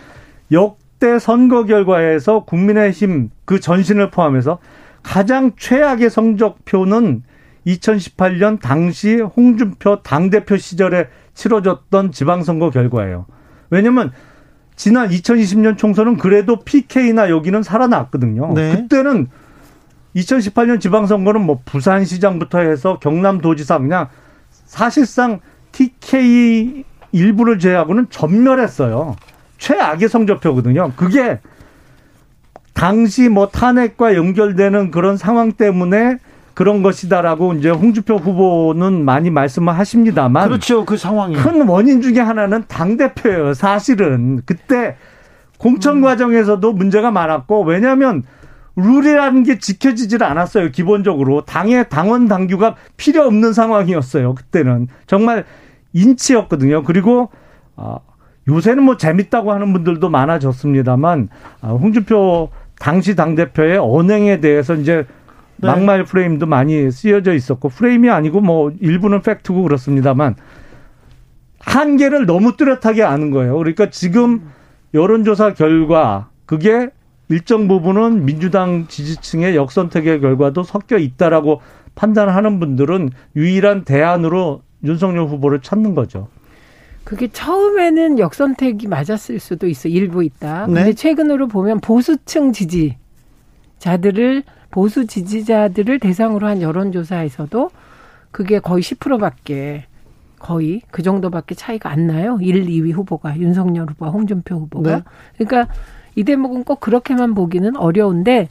역대 선거 결과에서 국민의힘 그 전신을 포함해서 가장 최악의 성적표는 2018년 당시 홍준표 당대표 시절에 치러졌던 지방선거 결과예요. 왜냐면 지난 2020년 총선은 그래도 PK나 여기는 살아났거든요. 네. 그때는 2018년 지방선거는 뭐 부산시장부터 해서 경남도지사 그냥 사실상 TK 일부를 제외하고는 전멸했어요. 최악의 성적표거든요. 그게 당시 뭐 탄핵과 연결되는 그런 상황 때문에 그런 것이다라고 이제 홍준표 후보는 많이 말씀을 하십니다만 그렇죠. 그 상황이. 큰 원인 중에 하나는 당 대표예요. 사실은 그때 공천 과정에서도 문제가 많았고 왜냐하면 룰이라는 게 지켜지질 않았어요. 기본적으로 당의 당원 당규가 필요 없는 상황이었어요. 그때는 정말 인치였거든요. 그리고 아, 요새는 뭐 재밌다고 하는 분들도 많아졌습니다만 아, 홍준표 당시 당 대표의 언행에 대해서 이제 네. 막말 프레임도 많이 쓰여져 있었고 프레임이 아니고 뭐 일부는 팩트고 그렇습니다만 한계를 너무 뚜렷하게 아는 거예요. 그러니까 지금 여론조사 결과 그게 일정 부분은 민주당 지지층의 역선택의 결과도 섞여 있다라고 판단하는 분들은 유일한 대안으로 윤석열 후보를 찾는 거죠. 그게 처음에는 역선택이 맞았을 수도 있어 일부 있다. 근데 네. 최근으로 보면 보수층 지지자들을 보수 지지자들을 대상으로 한 여론조사에서도 그게 거의 10%밖에 거의 그 정도밖에 차이가 안 나요. 1, 2위 후보가 윤석열 후보와 홍준표 후보가. 네. 그러니까 이 대목은 꼭 그렇게만 보기는 어려운데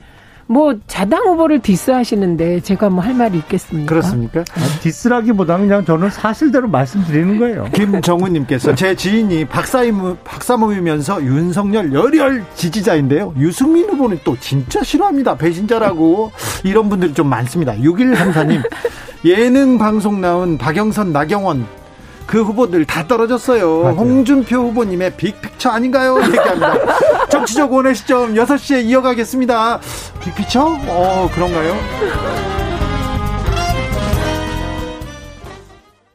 뭐 자당 후보를 디스하시는데 제가 뭐 할 말이 있겠습니까? 그렇습니까? 아, 디스라기보다는 그냥 저는 사실대로 말씀드리는 거예요. 김정우님께서 제 지인이 박사임, 박사 모이면서 윤석열 열혈 지지자인데요. 유승민 후보는 또 진짜 싫어합니다. 배신자라고. 이런 분들이 좀 많습니다. 6134님, 예능 방송 나온 박영선, 나경원, 그 후보들 다 떨어졌어요. 맞아요. 홍준표 후보님의 빅픽처 아닌가요? 얘기합니다. [LAUGHS] 정치적 원의 시점 6시에 이어가겠습니다. 빅픽처? 어, 그런가요?